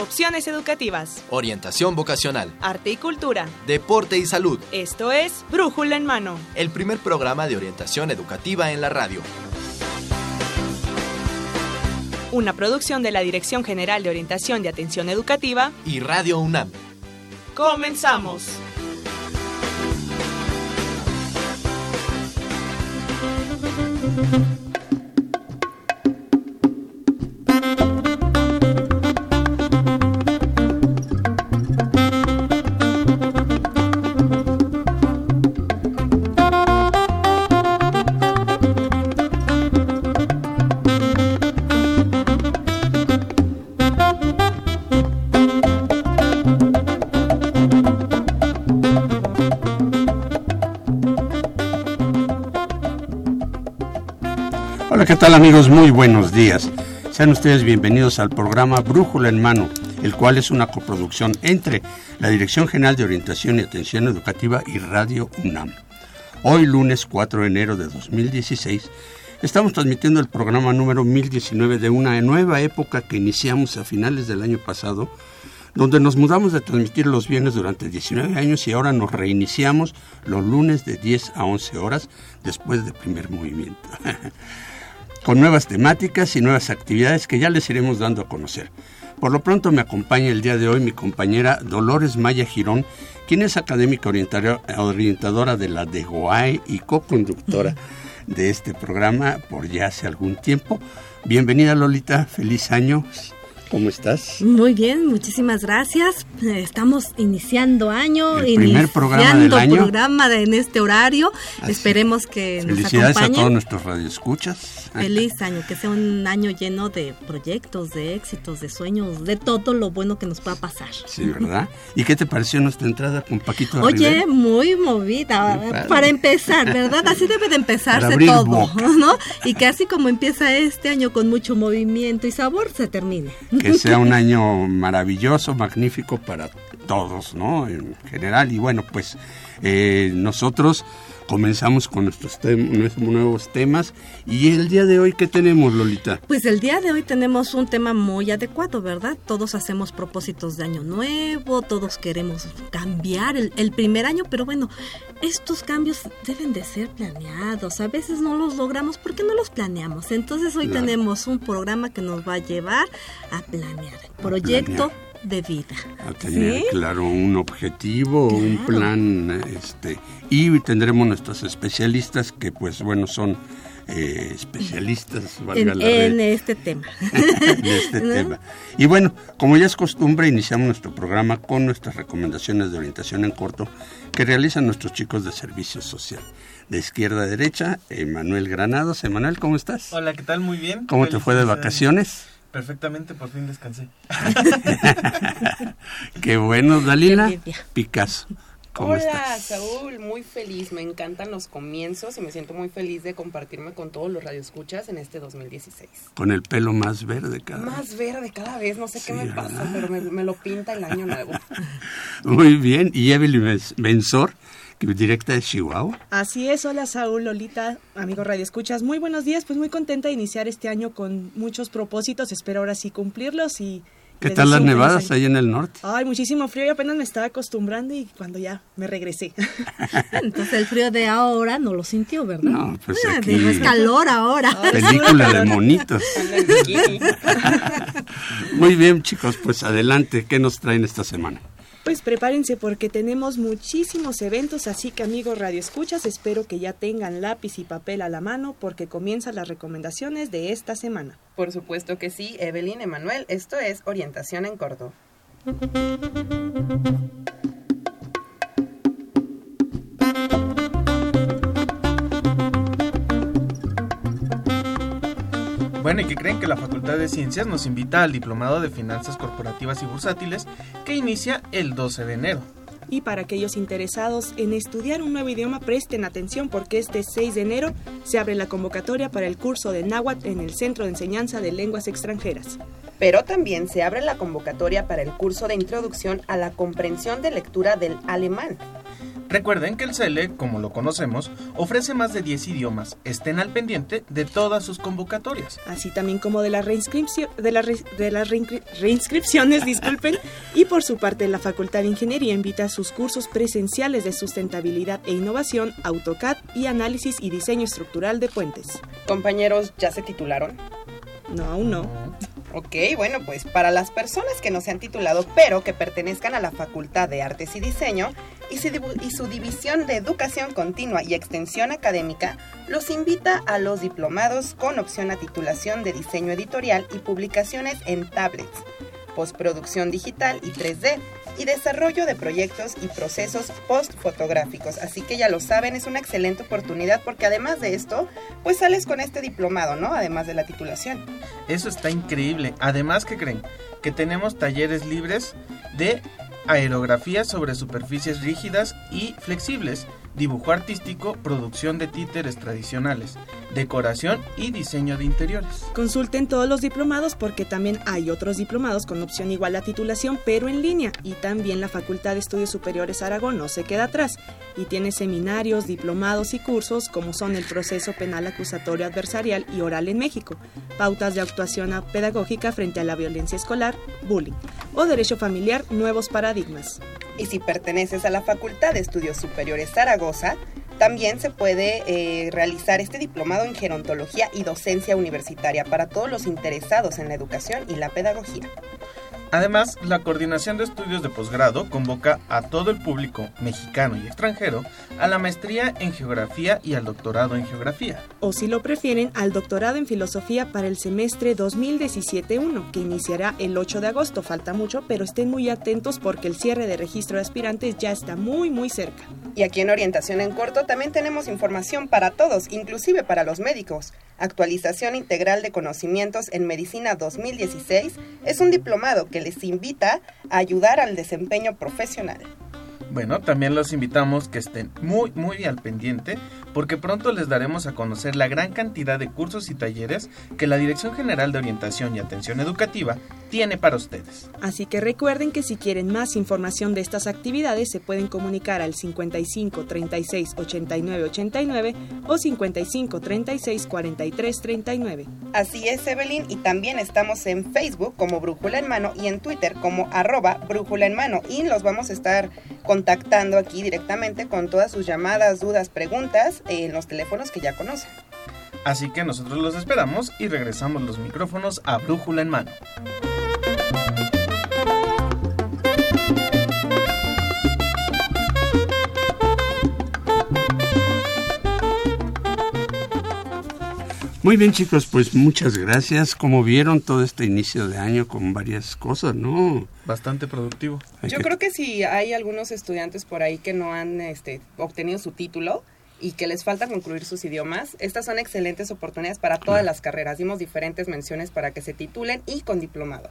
opciones educativas, orientación vocacional, arte y cultura, deporte y salud. Esto es Brújula en Mano, el primer programa de orientación educativa en la radio. Una producción de la Dirección General de Orientación de Atención Educativa y Radio UNAM. Comenzamos. Tal amigos? Muy buenos días. Sean ustedes bienvenidos al programa Brújula en Mano, el cual es una coproducción entre la Dirección General de Orientación y Atención Educativa y Radio UNAM. Hoy, lunes 4 de enero de 2016, estamos transmitiendo el programa número 1019 de una nueva época que iniciamos a finales del año pasado, donde nos mudamos de transmitir los bienes durante 19 años y ahora nos reiniciamos los lunes de 10 a 11 horas después del primer movimiento. con nuevas temáticas y nuevas actividades que ya les iremos dando a conocer. Por lo pronto me acompaña el día de hoy mi compañera Dolores Maya Girón, quien es académica orientadora de la DEGOAE y co-conductora de este programa por ya hace algún tiempo. Bienvenida Lolita, feliz año. ¿Cómo estás? Muy bien, muchísimas gracias. Estamos iniciando año, el primer programa del año. programa en este horario. Esperemos que nos Felicidades a todos nuestros radioescuchas. Feliz año, que sea un año lleno de proyectos, de éxitos, de sueños, de todo lo bueno que nos pueda pasar. Sí, ¿verdad? ¿Y qué te pareció nuestra entrada con Paquito Oye, muy movida, para empezar, ¿verdad? Así debe de empezarse todo, ¿no? Y que así como empieza este año con mucho movimiento y sabor, se termine que sea un año maravilloso, magnífico para todos, ¿no? En general. Y bueno, pues eh, nosotros comenzamos con nuestros, nuevos temas. ¿Y el día de hoy qué tenemos, Lolita? Pues el día de hoy tenemos un tema muy adecuado, ¿verdad? Todos hacemos propósitos de año nuevo, todos queremos cambiar el, el primer año, pero bueno, estos cambios deben de ser planeados. A veces no los logramos porque no los planeamos. Entonces hoy tenemos un programa que nos va a llevar a planear. Proyecto de vida. A tener claro un objetivo, un plan, este, y tendremos nuestros especialistas que pues bueno son eh, especialistas en, este tema. en este tema. Y bueno, como ya es costumbre, iniciamos nuestro programa con nuestras recomendaciones de orientación en corto que realizan nuestros chicos de servicio social. De izquierda a derecha, Emanuel Granados. Emanuel, ¿cómo estás? Hola, ¿qué tal? Muy bien. ¿Cómo te fue de vacaciones? Perfectamente, por fin descansé. Qué bueno, Dalila. Picasso. Hola, Saúl, muy feliz. Me encantan los comienzos y me siento muy feliz de compartirme con todos los radioescuchas en este 2016. Con el pelo más verde cada vez. Más verde cada vez, no sé qué me pasa, pero me, lo pinta el año nuevo. muy bien, y Evelyn Benzor, directa de Chihuahua. Así es, hola Saúl, Lolita, amigo Radio Escuchas, muy buenos días, pues muy contenta de iniciar este año con muchos propósitos, espero ahora sí cumplirlos y ¿Qué tal las nevadas ahí en el norte? Ay, muchísimo frío y apenas me estaba acostumbrando y cuando ya me regresé. Entonces el frío de ahora no lo sintió, ¿verdad? No, pues ah, aquí... es calor ahora. Película de monitos. Muy bien, chicos, pues adelante, ¿qué nos traen esta semana? Pues prepárense porque tenemos muchísimos eventos, así que amigos Radio Escuchas, espero que ya tengan lápiz y papel a la mano porque comienzan las recomendaciones de esta semana. Por supuesto que sí, Evelyn Emanuel, esto es Orientación en Corto. Bueno, y que creen que la Facultad de Ciencias nos invita al Diplomado de Finanzas Corporativas y Bursátiles que inicia el 12 de enero. Y para aquellos interesados en estudiar un nuevo idioma, presten atención porque este 6 de enero se abre la convocatoria para el curso de náhuatl en el Centro de Enseñanza de Lenguas Extranjeras. Pero también se abre la convocatoria para el curso de introducción a la comprensión de lectura del alemán. Recuerden que el CELE, como lo conocemos, ofrece más de 10 idiomas. Estén al pendiente de todas sus convocatorias. Así también como de las reinscripcio- de las re- de las reinscri- reinscripciones, disculpen. Y por su parte, la Facultad de Ingeniería invita a sus cursos presenciales de sustentabilidad e innovación, AutoCAD y análisis y diseño estructural de puentes. Compañeros, ¿ya se titularon? No, aún no. Ok, bueno, pues para las personas que no se han titulado, pero que pertenezcan a la Facultad de Artes y Diseño y su, División de Educación Continua y Extensión Académica, los invita a los diplomados con opción a titulación de diseño editorial y publicaciones en tablets, postproducción digital y 3D, y desarrollo de proyectos y procesos postfotográficos. Así que ya lo saben, es una excelente oportunidad porque además de esto, pues sales con este diplomado, ¿no? Además de la titulación. Eso está increíble. Además, ¿qué creen? Que tenemos talleres libres de aerografía sobre superficies rígidas y flexibles, dibujo artístico, producción de títeres tradicionales, decoración y diseño de interiores. Consulten todos los diplomados porque también hay otros diplomados con opción igual a titulación pero en línea y también la Facultad de Estudios Superiores Aragón no se queda atrás y tiene seminarios, diplomados y cursos como son el proceso penal acusatorio adversarial y oral en México, pautas de actuación pedagógica frente a la violencia escolar, bullying o derecho familiar, nuevos paradigmas. Y si perteneces a la Facultad de Estudios Superiores Zaragoza, también se puede eh, realizar este diplomado en gerontología y docencia universitaria para todos los interesados en la educación y la pedagogía. Además, la Coordinación de Estudios de Posgrado convoca a todo el público mexicano y extranjero a la maestría en Geografía y al doctorado en Geografía. o si lo prefieren, al doctorado en filosofía para el semestre 2017-1, que iniciará el 8 de agosto. Falta mucho, pero estén muy atentos porque el cierre de registro de aspirantes ya está muy, muy cerca. Y aquí en Orientación en Corto también tenemos información para todos, inclusive para los médicos. Actualización integral de conocimientos en medicina 2016 es un diplomado que les invita a ayudar al desempeño profesional. Bueno, también los invitamos que estén muy, muy al pendiente porque pronto les daremos a conocer la gran cantidad de cursos y talleres que la Dirección General de Orientación y Atención Educativa tiene para ustedes. Así que recuerden que si quieren más información de estas actividades se pueden comunicar al 55 36 89 89 o 55 36 43 39. Así es, Evelyn, y también estamos en Facebook como Brújula en Mano y en Twitter como arroba Brújula en Mano. Y los vamos a estar contactando aquí directamente con todas sus llamadas, dudas, preguntas en los teléfonos que ya conocen. Así que nosotros los esperamos y regresamos los micrófonos a Brújula en Mano. Muy bien chicos, pues muchas gracias. Como vieron todo este inicio de año con varias cosas, ¿no? Bastante productivo. Hay Yo que- creo que si hay algunos estudiantes por ahí que no han este, obtenido su título y que les falta concluir sus idiomas, estas son excelentes oportunidades para todas las carreras. Dimos diferentes menciones para que se titulen y con diplomado.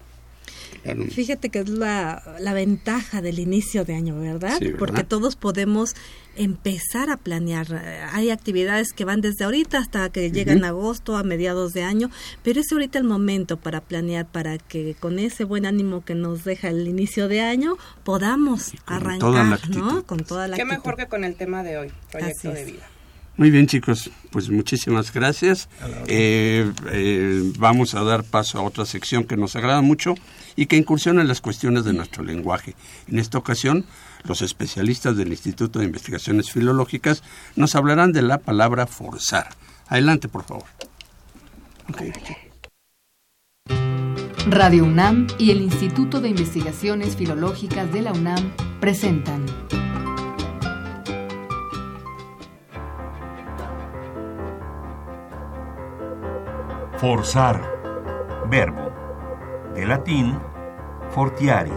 Claro. Fíjate que es la, la ventaja del inicio de año, ¿verdad? Sí, ¿verdad? Porque todos podemos empezar a planear. Hay actividades que van desde ahorita hasta que llegan agosto, a mediados de año, pero es ahorita el momento para planear, para que con ese buen ánimo que nos deja el inicio de año podamos con arrancar. ¿no? Con toda la Qué actitud. mejor que con el tema de hoy, proyecto Así de es. vida. Muy bien chicos, pues muchísimas gracias. Eh, eh, vamos a dar paso a otra sección que nos agrada mucho y que incursiona en las cuestiones de nuestro lenguaje. En esta ocasión, los especialistas del Instituto de Investigaciones Filológicas nos hablarán de la palabra forzar. Adelante, por favor. Radio UNAM y el Instituto de Investigaciones Filológicas de la UNAM presentan Forzar. Verbo. De latín, fortiari.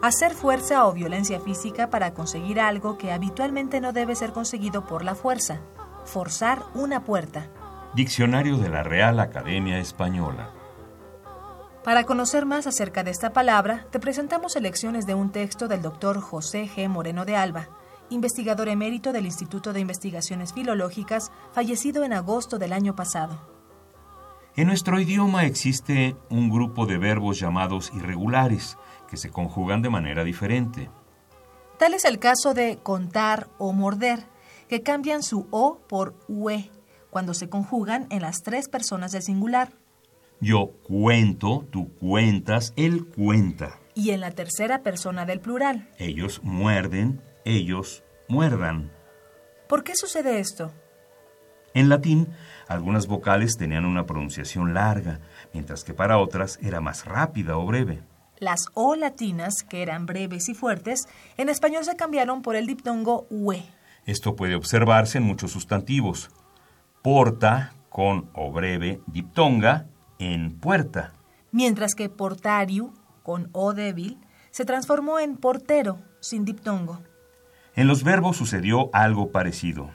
Hacer fuerza o violencia física para conseguir algo que habitualmente no debe ser conseguido por la fuerza. Forzar una puerta. Diccionario de la Real Academia Española. Para conocer más acerca de esta palabra, te presentamos selecciones de un texto del doctor José G. Moreno de Alba, investigador emérito del Instituto de Investigaciones Filológicas, fallecido en agosto del año pasado. En nuestro idioma existe un grupo de verbos llamados irregulares, que se conjugan de manera diferente. Tal es el caso de contar o morder, que cambian su O por UE cuando se conjugan en las tres personas del singular. Yo cuento, tú cuentas, él cuenta. Y en la tercera persona del plural. Ellos muerden, ellos muerdan. ¿Por qué sucede esto? En latín, algunas vocales tenían una pronunciación larga, mientras que para otras era más rápida o breve. Las O latinas, que eran breves y fuertes, en español se cambiaron por el diptongo UE. Esto puede observarse en muchos sustantivos. Porta, con O breve, diptonga, en puerta. Mientras que portario, con O débil, se transformó en portero, sin diptongo. En los verbos sucedió algo parecido.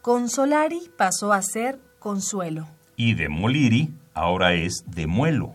Consolari pasó a ser consuelo. Y demoliri ahora es demuelo.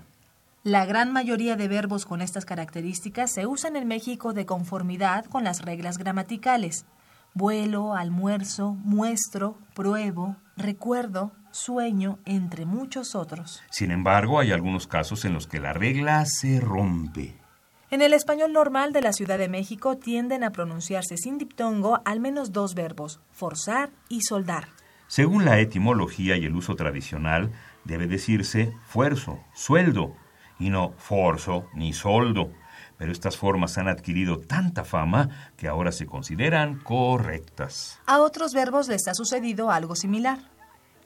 La gran mayoría de verbos con estas características se usan en México de conformidad con las reglas gramaticales. Vuelo, almuerzo, muestro, pruebo, recuerdo, sueño, entre muchos otros. Sin embargo, hay algunos casos en los que la regla se rompe. En el español normal de la Ciudad de México tienden a pronunciarse sin diptongo al menos dos verbos, forzar y soldar. Según la etimología y el uso tradicional, debe decirse fuerzo, sueldo, y no forzo ni soldo. Pero estas formas han adquirido tanta fama que ahora se consideran correctas. A otros verbos les ha sucedido algo similar.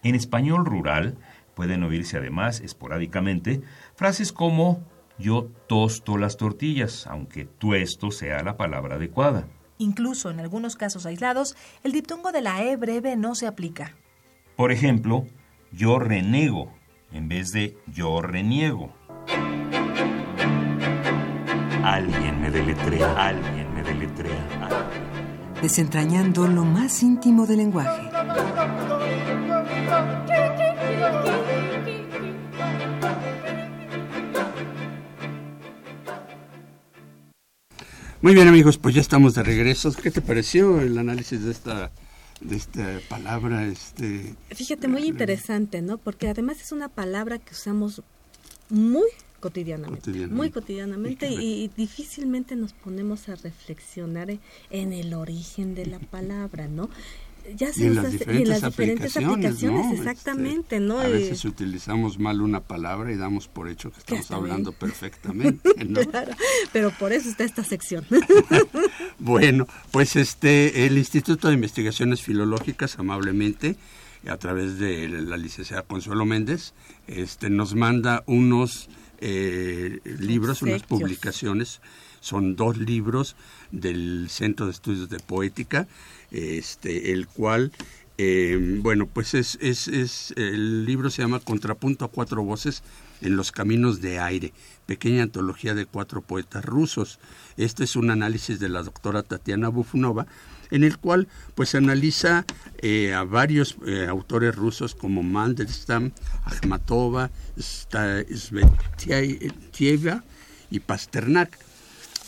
En español rural pueden oírse además esporádicamente frases como yo tosto las tortillas, aunque tuesto sea la palabra adecuada. Incluso en algunos casos aislados, el diptongo de la E breve no se aplica. Por ejemplo, yo renego en vez de yo reniego. Alguien me deletrea, alguien me deletrea. Desentrañando lo más íntimo del lenguaje. Muy bien amigos, pues ya estamos de regreso. ¿Qué te pareció el análisis de esta de esta palabra? Este, Fíjate, muy interesante, ¿no? Porque además es una palabra que usamos muy cotidianamente, Cotidianamente. muy cotidianamente y, y difícilmente nos ponemos a reflexionar en el origen de la palabra, ¿no? Ya y en las usa- diferentes, y en las diferentes aplicaciones, aplicaciones, ¿no? exactamente, Este, ¿no? A Eh, veces utilizamos mal una palabra y damos por hecho que estamos hablando perfectamente, ¿no? Claro, pero por eso está esta sección. Bueno, pues este, el Instituto de Investigaciones Filológicas, amablemente, a través de la licenciada Consuelo Méndez, este, nos manda unos eh, libros, unas publicaciones. Son dos libros del Centro de Estudios de Poética, este, el cual, eh, bueno, pues es, es, es, el libro se llama Contrapunto a cuatro voces en los caminos de aire, pequeña antología de cuatro poetas rusos. Este es un análisis de la doctora Tatiana Bufunova, en el cual pues analiza eh, a varios eh, autores rusos como Mandelstam, Akhmatova, Svetieva y Pasternak.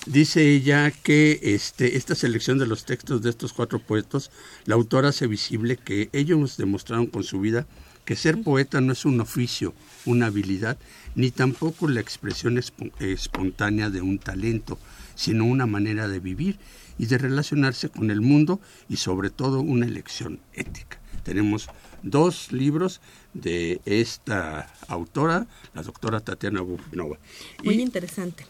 Dice ella que este, esta selección de los textos de estos cuatro poetas, la autora hace visible que ellos demostraron con su vida que ser poeta no es un oficio, una habilidad, ni tampoco la expresión espo- espontánea de un talento, sino una manera de vivir y de relacionarse con el mundo y sobre todo una elección ética. Tenemos dos libros de esta autora, la doctora Tatiana Bufinova. Muy interesante.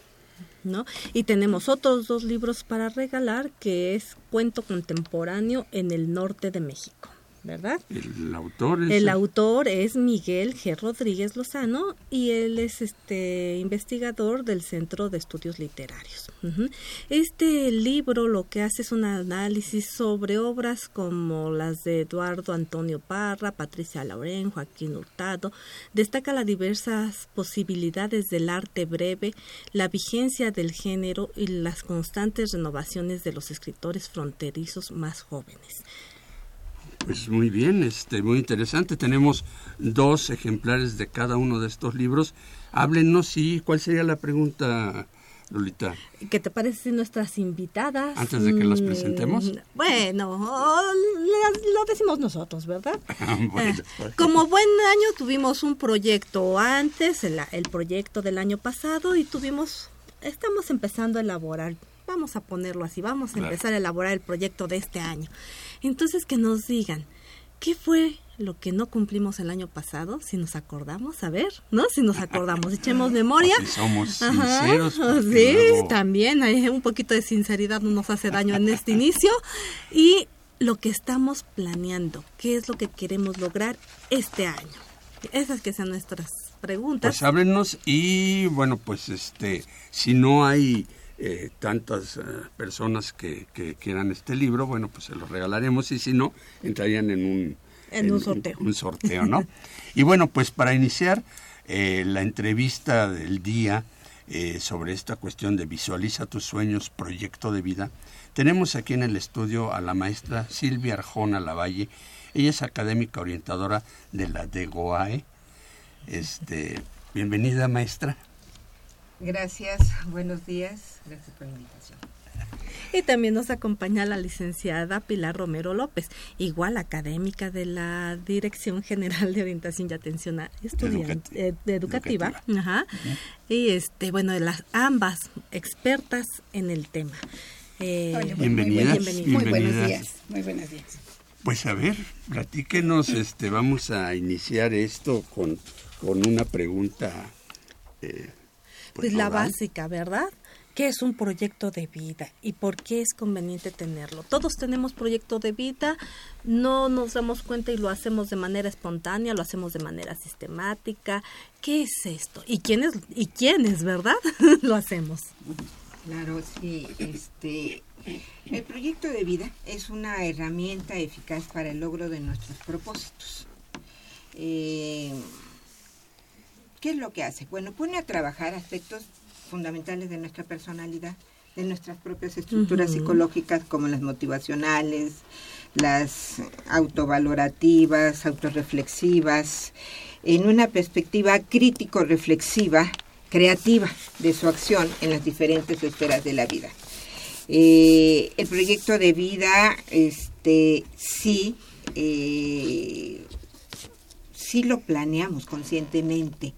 ¿No? Y tenemos otros dos libros para regalar, que es Cuento Contemporáneo en el Norte de México, ¿verdad? El autor es El autor es Miguel G. Rodríguez Lozano y él es este investigador del Centro de Estudios Literarios. Este libro lo que hace es un análisis sobre obras como las de Eduardo Antonio Parra, Patricia Lauren, Joaquín Hurtado. Destaca las diversas posibilidades del arte breve, la vigencia del género y las constantes renovaciones de los escritores fronterizos más jóvenes. Pues muy bien, este, muy interesante. Tenemos dos ejemplares de cada uno de estos libros. Háblenos y cuál sería la pregunta, Lolita. ¿Qué te parece si nuestras invitadas? Antes de que las mm, presentemos. Bueno, lo decimos nosotros, ¿verdad? Bueno, Eh, como buen año tuvimos un proyecto antes, el, el proyecto del año pasado, y tuvimos, estamos empezando a elaborar, vamos a ponerlo así, vamos a Claro. empezar a elaborar el proyecto de este año. Entonces, que nos digan, ¿qué fue lo que no cumplimos el año pasado? Si nos acordamos, a ver, ¿no? Si nos acordamos, echemos memoria. Si somos Ajá, sinceros. Sí, luego- también hay un poquito de sinceridad no nos hace daño en este inicio y lo que estamos planeando, qué es lo que queremos lograr este año. Esas que sean nuestras preguntas. Pues háblenos y bueno, pues este, si no hay eh, tantas eh, personas que, que quieran este libro, bueno, pues se los regalaremos y si no, entrarían en un, En un sorteo. un sorteo, ¿no? y bueno, pues para iniciar eh, la entrevista del día sobre esta cuestión de visualiza tus sueños, proyecto de vida, tenemos aquí en el estudio a la maestra Silvia Arjona Lavalle. Ella es académica orientadora de la DEGOAE. Este, bienvenida maestra. Gracias, buenos días, gracias por la invitación. Y también nos acompaña la licenciada Pilar Romero López, igual académica de la Dirección General de Orientación y Atención a Estudiantes eh, educativa. Ajá. Y este, bueno, de las ambas expertas en el tema. Eh, Bienvenidas, Muy buenos días, muy buenos días. Pues a ver, platíquenos, este, vamos a iniciar esto con, con una pregunta. eh, pues la nodal. básica, ¿verdad? ¿Qué es un proyecto de vida y por qué es conveniente tenerlo? Todos tenemos proyecto de vida, no nos damos cuenta y lo hacemos de manera espontánea, lo hacemos de manera sistemática. ¿Qué es esto? ¿Y quiénes, y quiénes verdad? lo hacemos. Claro, sí, este, el proyecto de vida es una herramienta eficaz para el logro de nuestros propósitos. Eh, ¿Qué es lo que hace? Bueno, pone a trabajar aspectos fundamentales de nuestra personalidad, de nuestras propias estructuras psicológicas como las motivacionales, las autovalorativas, autorreflexivas, en una perspectiva crítico-reflexiva, creativa de su acción en las diferentes esferas de la vida. Eh, el proyecto de vida, este, sí, eh, sí lo planeamos conscientemente.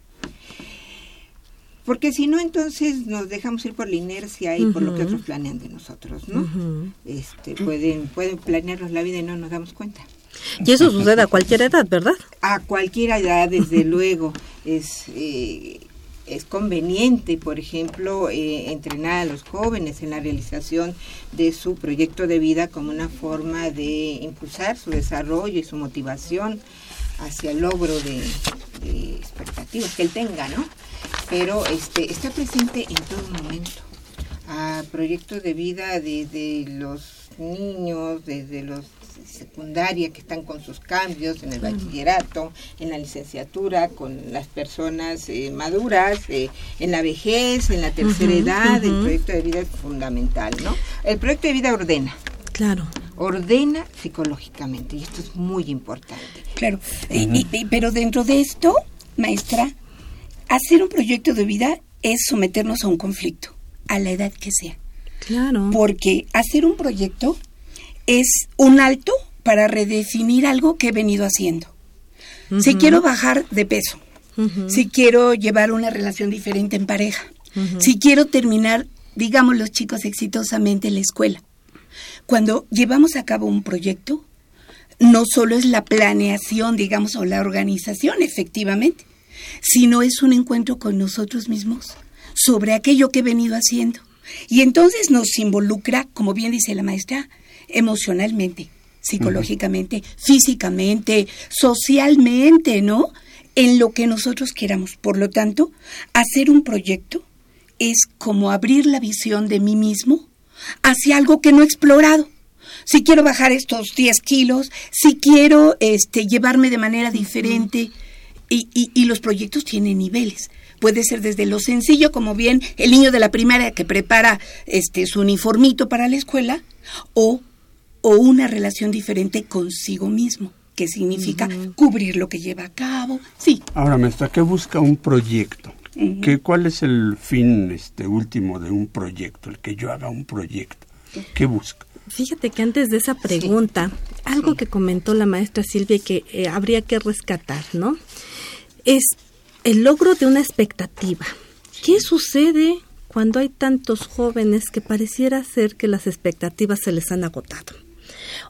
Porque si no, entonces nos dejamos ir por la inercia y por lo que otros planean de nosotros, ¿no? Este, pueden, pueden planearnos la vida y no nos damos cuenta. Y eso sucede a cualquier edad, ¿verdad? A cualquier edad, desde luego, es, eh, es conveniente, por ejemplo, eh, entrenar a los jóvenes en la realización de su proyecto de vida como una forma de impulsar su desarrollo y su motivación hacia el logro de, de expectativas que él tenga, ¿no? Pero este, está presente en todo momento. A proyectos de vida desde los niños, desde los secundaria que están con sus cambios en el bachillerato, en la licenciatura, con las personas eh, maduras, eh, en la vejez, en la tercera edad, el proyecto de vida es fundamental, ¿no? El proyecto de vida ordena. Claro. Ordena psicológicamente y esto es muy importante. Claro, y- y- pero dentro de esto, maestra, hacer un proyecto de vida es someternos a un conflicto, a la edad que sea. Claro. Porque hacer un proyecto es un alto para redefinir algo que he venido haciendo. Si quiero bajar de peso, si quiero llevar una relación diferente en pareja, si quiero terminar, digamos los chicos, exitosamente la escuela. Cuando llevamos a cabo un proyecto, no solo es la planeación, digamos, o la organización, efectivamente, sino es un encuentro con nosotros mismos sobre aquello que he venido haciendo. Y entonces nos involucra, como bien dice la maestra, emocionalmente, psicológicamente, físicamente, socialmente, ¿no? En lo que nosotros queramos. Por lo tanto, hacer un proyecto es como abrir la visión de mí mismo hacia algo que no he explorado. Si quiero bajar estos 10 kilos, si quiero este, llevarme de manera diferente, y, y- y los proyectos tienen niveles. Puede ser desde lo sencillo, como bien el niño de la primaria que prepara este, su uniformito para la escuela, o, o una relación diferente consigo mismo, que significa cubrir lo que lleva a cabo. Sí, Ahora, maestra, ¿qué busca un proyecto? ¿Qué, ¿Cuál es el fin este último de un proyecto? El que yo haga un proyecto. ¿Qué busca? Fíjate que antes de esa pregunta, algo que comentó la maestra Silvia y que eh, habría que rescatar, ¿no? Es el logro de una expectativa. ¿Qué sucede cuando hay tantos jóvenes que pareciera ser que las expectativas se les han agotado?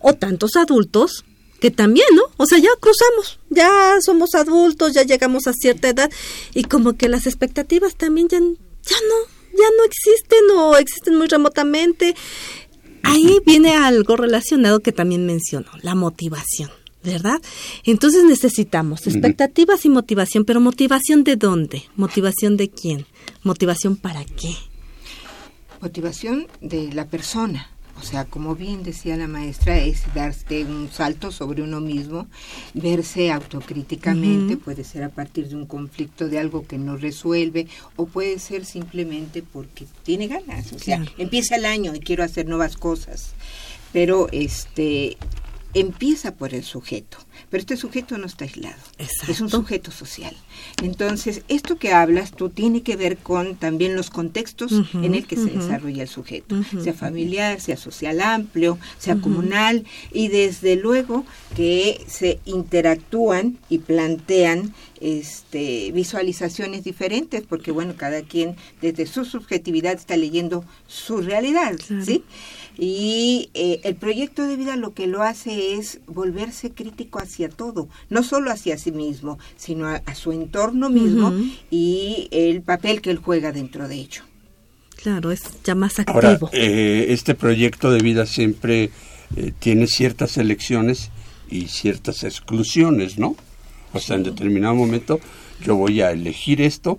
O tantos adultos que también, ¿no? O sea, ya cruzamos, ya somos adultos, ya llegamos a cierta edad y como que las expectativas también ya, ya no, ya no existen o existen muy remotamente. Ahí viene algo relacionado que también menciono, la motivación. ¿Verdad? Entonces necesitamos expectativas y motivación, pero motivación de dónde? Motivación de quién? Motivación para qué? Motivación de la persona. O sea, como bien decía la maestra, es darte un salto sobre uno mismo, verse autocríticamente, puede ser a partir de un conflicto de algo que no resuelve, o puede ser simplemente porque tiene ganas. O sea, empieza el año y quiero hacer nuevas cosas. Pero este empieza por el sujeto, pero este sujeto no está aislado, es un sujeto social. Entonces, esto que hablas tú tiene que ver con también los contextos en el que se desarrolla el sujeto, sea familiar, sea social amplio, sea comunal, y desde luego que se interactúan y plantean este, visualizaciones diferentes, porque bueno, cada quien desde su subjetividad está leyendo su realidad, ¿sí? Y eh, el proyecto de vida lo que lo hace es volverse crítico hacia todo, no solo hacia sí mismo, sino a, su entorno mismo y el papel que él juega dentro de ello. Claro, es ya más activo. Ahora, eh, este proyecto de vida siempre eh, tiene ciertas elecciones y ciertas exclusiones, ¿no? O sea, en determinado momento yo voy a elegir esto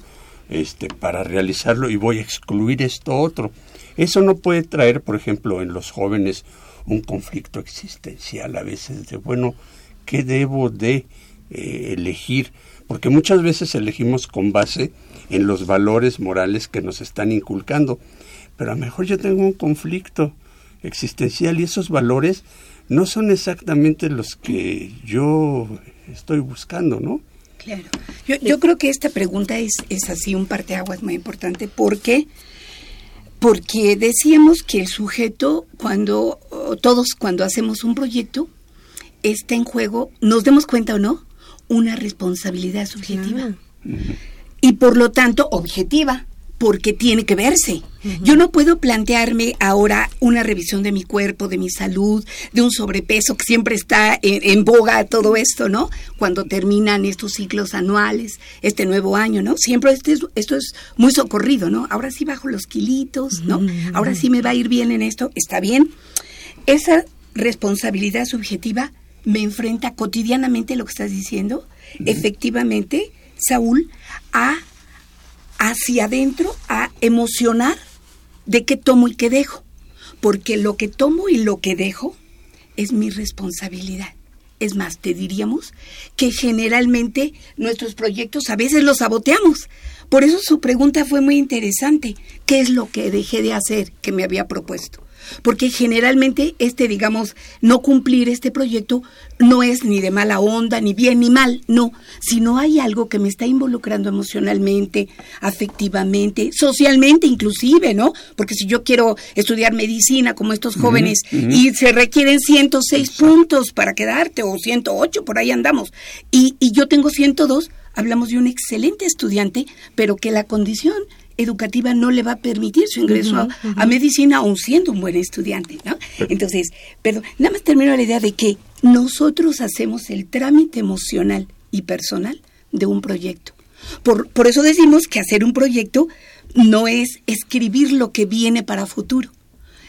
este, para realizarlo y voy a excluir esto otro. Eso no puede traer, por ejemplo, en los jóvenes un conflicto existencial a veces de, bueno, ¿qué debo de eh, elegir? Porque muchas veces elegimos con base en los valores morales que nos están inculcando, pero a lo mejor yo tengo un conflicto existencial y esos valores no son exactamente los que yo estoy buscando, ¿no? Claro. Yo, yo creo que esta pregunta es, es así un parteaguas muy importante porque porque decíamos que el sujeto, cuando todos cuando hacemos un proyecto, está en juego, nos demos cuenta o no, una responsabilidad subjetiva. Y por lo tanto, objetiva porque tiene que verse. Yo no puedo plantearme ahora una revisión de mi cuerpo, de mi salud, de un sobrepeso que siempre está en, boga todo esto, ¿no? Cuando terminan estos ciclos anuales, este nuevo año, ¿no? Siempre este esto es muy socorrido, ¿no? Ahora sí bajo los kilitos, ¿no? Ahora sí me va a ir bien en esto, está bien. Esa responsabilidad subjetiva me enfrenta cotidianamente lo que estás diciendo, efectivamente, Saúl, a hacia adentro a emocionar de qué tomo y qué dejo. Porque lo que tomo y lo que dejo es mi responsabilidad. Es más, te diríamos que generalmente nuestros proyectos a veces los saboteamos. Por eso su pregunta fue muy interesante. ¿Qué es lo que dejé de hacer que me había propuesto? porque generalmente este, digamos, no cumplir este proyecto no es ni de mala onda, ni bien ni mal, no, sino hay algo que me está involucrando emocionalmente, afectivamente, socialmente inclusive, ¿no? Porque si yo quiero estudiar medicina como estos jóvenes y se requieren 106 puntos para quedarte o 108, por ahí andamos, y, y yo tengo 102, hablamos de un excelente estudiante, pero que la condición educativa no le va a permitir su ingreso a, medicina aun siendo un buen estudiante, ¿no? Entonces, perdón, nada más termino la idea de que nosotros hacemos el trámite emocional y personal de un proyecto. Por, por eso decimos que hacer un proyecto no es escribir lo que viene para futuro,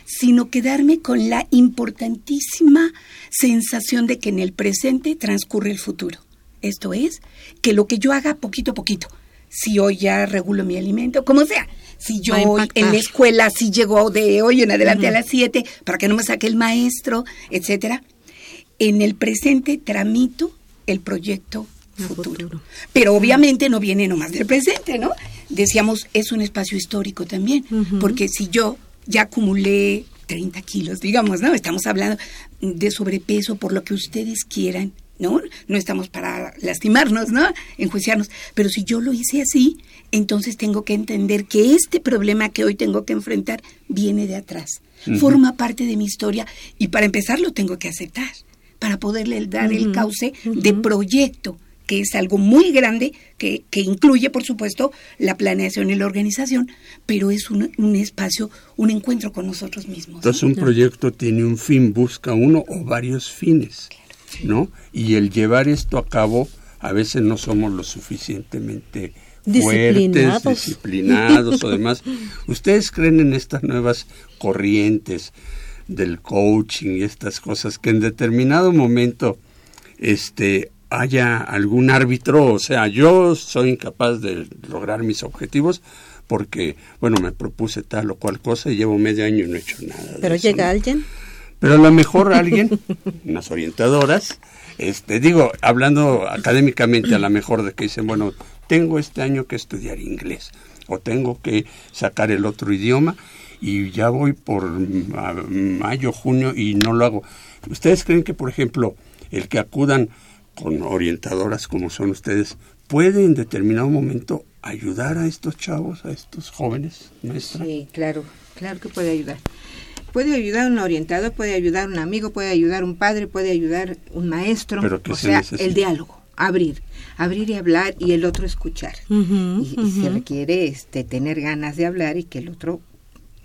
sino quedarme con la importantísima sensación de que en el presente transcurre el futuro. Esto es, que lo que yo haga poquito a poquito, si hoy ya regulo mi alimento, como sea. Si yo hoy en la escuela, si llego de hoy en adelante a las 7 para que no me saque el maestro, etcétera. En el presente tramito el proyecto futuro. Pero obviamente no viene nomás del presente, ¿no? Decíamos, es un espacio histórico también, porque si yo ya acumulé 30 kilos, digamos, ¿no? Estamos hablando de sobrepeso por lo que ustedes quieran, ¿no? No estamos para lastimarnos, ¿no? Enjuiciarnos. Pero si yo lo hice así, entonces tengo que entender que este problema que hoy tengo que enfrentar viene de atrás. Forma parte de mi historia y para empezar lo tengo que aceptar, para poderle dar el cauce de proyecto que es algo muy grande, que, que, incluye, por supuesto, la planeación y la organización, pero es un, un espacio, un encuentro con nosotros mismos. Entonces, un proyecto tiene un fin, busca uno o varios fines, ¿no? Y el llevar esto a cabo, a veces no somos lo suficientemente fuertes, disciplinados o demás. ¿Ustedes creen en estas nuevas corrientes del coaching y estas cosas que en determinado momento este haya algún árbitro, o sea, yo soy incapaz de lograr mis objetivos porque, bueno, me propuse tal o cual cosa y llevo medio año y no he hecho nada. Pero llega alguien. Pero a lo mejor alguien, unas orientadoras, este, digo, hablando académicamente, a lo mejor de que dicen, bueno, tengo este año que estudiar inglés o tengo que sacar el otro idioma y ya voy por mayo, junio y no lo hago. ¿Ustedes creen que, por ejemplo, el que acudan con orientadoras como son ustedes, puede en determinado momento ayudar a estos chavos, a estos jóvenes, maestra? Sí, claro, claro que puede ayudar. Puede ayudar un orientador, puede ayudar un amigo, puede ayudar un padre, puede ayudar un maestro. Pero que o se sea, necesita. el diálogo, abrir, abrir y hablar y el otro escuchar. Y, y se requiere este, tener ganas de hablar y que el otro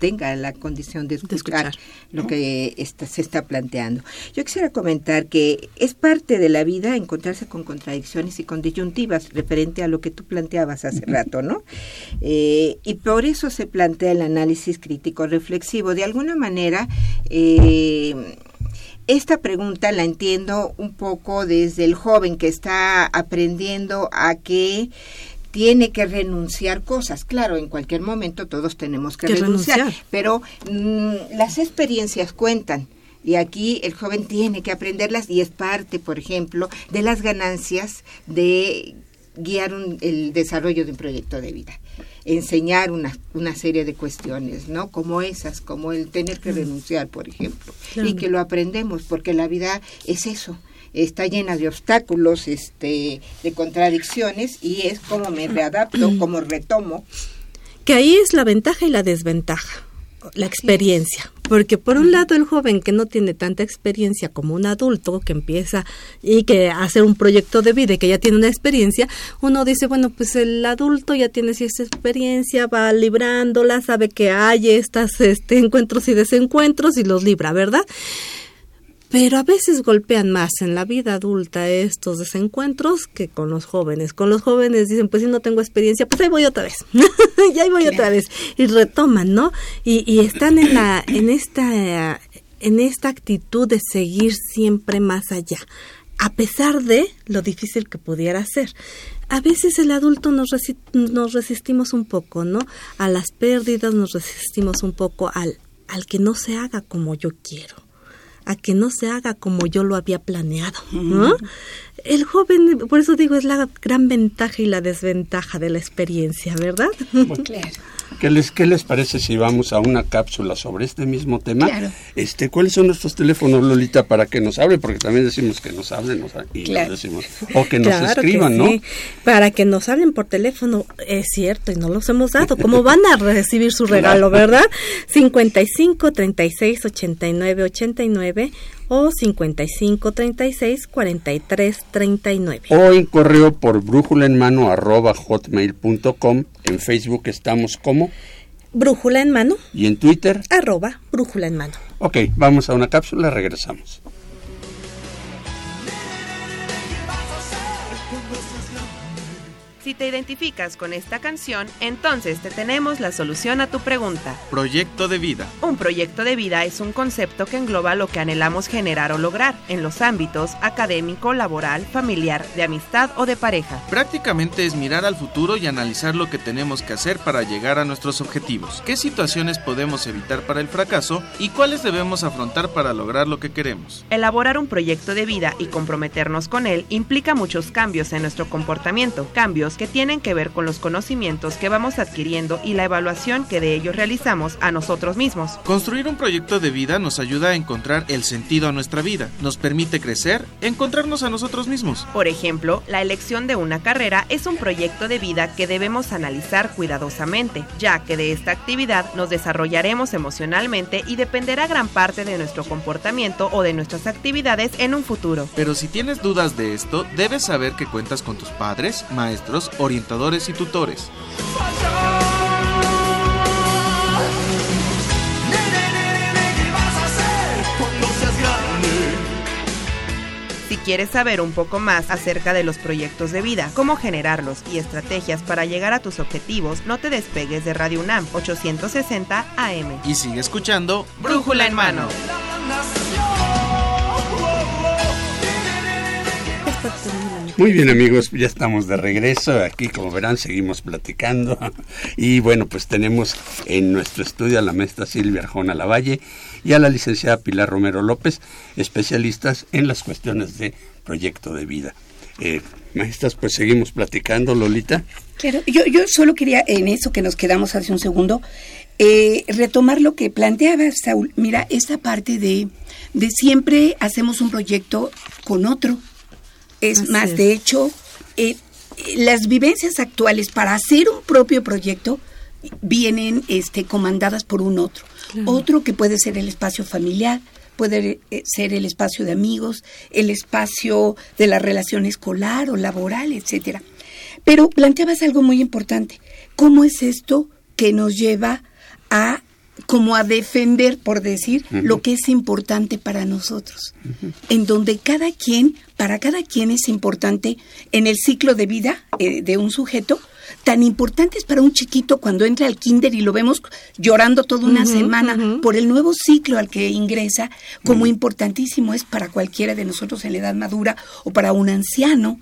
tenga la condición de escuchar, lo que está- se está planteando. Yo quisiera comentar que es parte de la vida encontrarse con contradicciones y con disyuntivas referente a lo que tú planteabas hace rato, ¿no? Eh, y por eso se plantea el análisis crítico reflexivo. De alguna manera, eh, esta pregunta la entiendo un poco desde el joven que está aprendiendo a que tiene que renunciar cosas. Claro, en cualquier momento todos tenemos que, Que renunciar, renunciar. pero mm, las experiencias cuentan. Y aquí el joven tiene que aprenderlas y es parte, por ejemplo, de las ganancias de guiar un- el desarrollo de un proyecto de vida. Enseñar una, una serie de cuestiones, ¿no? Como esas, como el tener que renunciar, por ejemplo. Claro. Y que lo aprendemos, porque la vida es eso. Está llena de obstáculos, este, de contradicciones, y es como me readapto, como retomo. Que ahí es la ventaja y la desventaja, la experiencia. Porque por un lado el joven que no tiene tanta experiencia como un adulto que empieza y que hace un proyecto de vida y que ya tiene una experiencia, uno dice, bueno, pues el adulto ya tiene cierta experiencia, va librándola, sabe que hay estos este, encuentros y desencuentros y los libra, ¿verdad? Pero a veces golpean más en la vida adulta estos desencuentros que con los jóvenes. Con los jóvenes dicen, pues si no tengo experiencia, pues ahí voy otra vez. y ahí voy otra vez. Y retoman, ¿no? Y, y están en la, en esta, en esta actitud de seguir siempre más allá. A pesar de lo difícil que pudiera ser. A veces el adulto nos, resi- nos resistimos un poco, ¿no? A las pérdidas nos resistimos un poco al, al que no se haga como yo quiero a que no se haga como yo lo había planeado. ¿no? El joven, por eso digo, es la gran ventaja y la desventaja de la experiencia, ¿verdad? ¿Qué les, ¿Qué les parece si vamos a una cápsula sobre este mismo tema? Claro. Este, ¿Cuáles son nuestros teléfonos, Lolita, para que nos hable? Porque también decimos que nos hablen nos, y nos decimos, o que nos Claro que escriban, ¿no? sí. Para que nos hablen por teléfono, es cierto, y no los hemos dado. ¿Cómo van a recibir su regalo, verdad? 55 36 89 89 o 55 36 43 39. O en correo por brújula en mano arroba hotmail.com. En Facebook estamos como Brújula en mano, y en Twitter. arroba brújula en mano. Ok, vamos a una cápsula, regresamos. Si te identificas con esta canción, entonces te tenemos la solución a tu pregunta. Proyecto de vida. Un proyecto de vida es un concepto que engloba lo que anhelamos generar o lograr en los ámbitos académico, laboral, familiar, de amistad o de pareja. Prácticamente es mirar al futuro y analizar lo que tenemos que hacer para llegar a nuestros objetivos, qué situaciones podemos evitar para el fracaso y cuáles debemos afrontar para lograr lo que queremos. Elaborar un proyecto de vida y comprometernos con él implica muchos cambios en nuestro comportamiento, cambios que tienen que ver con los conocimientos que vamos adquiriendo y la evaluación que de ellos realizamos a nosotros mismos. Construir un proyecto de vida nos ayuda a encontrar el sentido a nuestra vida, nos permite crecer, encontrarnos a nosotros mismos. Por ejemplo, la elección de una carrera es un proyecto de vida que debemos analizar cuidadosamente, ya que de esta actividad nos desarrollaremos emocionalmente y dependerá gran parte de nuestro comportamiento o de nuestras actividades en un futuro. Pero si tienes dudas de esto, debes saber que cuentas con tus padres, maestros, orientadores y tutores. Si quieres saber un poco más acerca de los proyectos de vida, cómo generarlos y estrategias para llegar a tus objetivos, no te despegues de Radio UNAM 860 AM. Y sigue escuchando Brújula en mano. Muy bien amigos, ya estamos de regreso. Aquí como verán seguimos platicando. Y bueno, pues tenemos en nuestro estudio a la maestra Silvia Arjona Lavalle y a la licenciada Pilar Romero López, especialistas en las cuestiones de proyecto de vida. Eh, maestras, pues seguimos platicando, Lolita. Claro, yo, yo solo quería en eso que nos quedamos hace un segundo, eh, retomar lo que planteaba Saúl. Mira, esta parte de, de siempre hacemos un proyecto con otro. Es Así más, es. de hecho, eh, las vivencias actuales para hacer un propio proyecto vienen este, comandadas por un otro. Claro. Otro que puede ser el espacio familiar, puede eh, ser el espacio de amigos, el espacio de la relación escolar o laboral, etcétera. Pero planteabas algo muy importante. ¿Cómo es esto que nos lleva a como a defender, por decir, lo que es importante para nosotros? En donde cada quien, para cada quien es importante en el ciclo de vida eh, de un sujeto, tan importante es para un chiquito cuando entra al kinder y lo vemos llorando toda una semana por el nuevo ciclo al que ingresa, como importantísimo es para cualquiera de nosotros en la edad madura o para un anciano,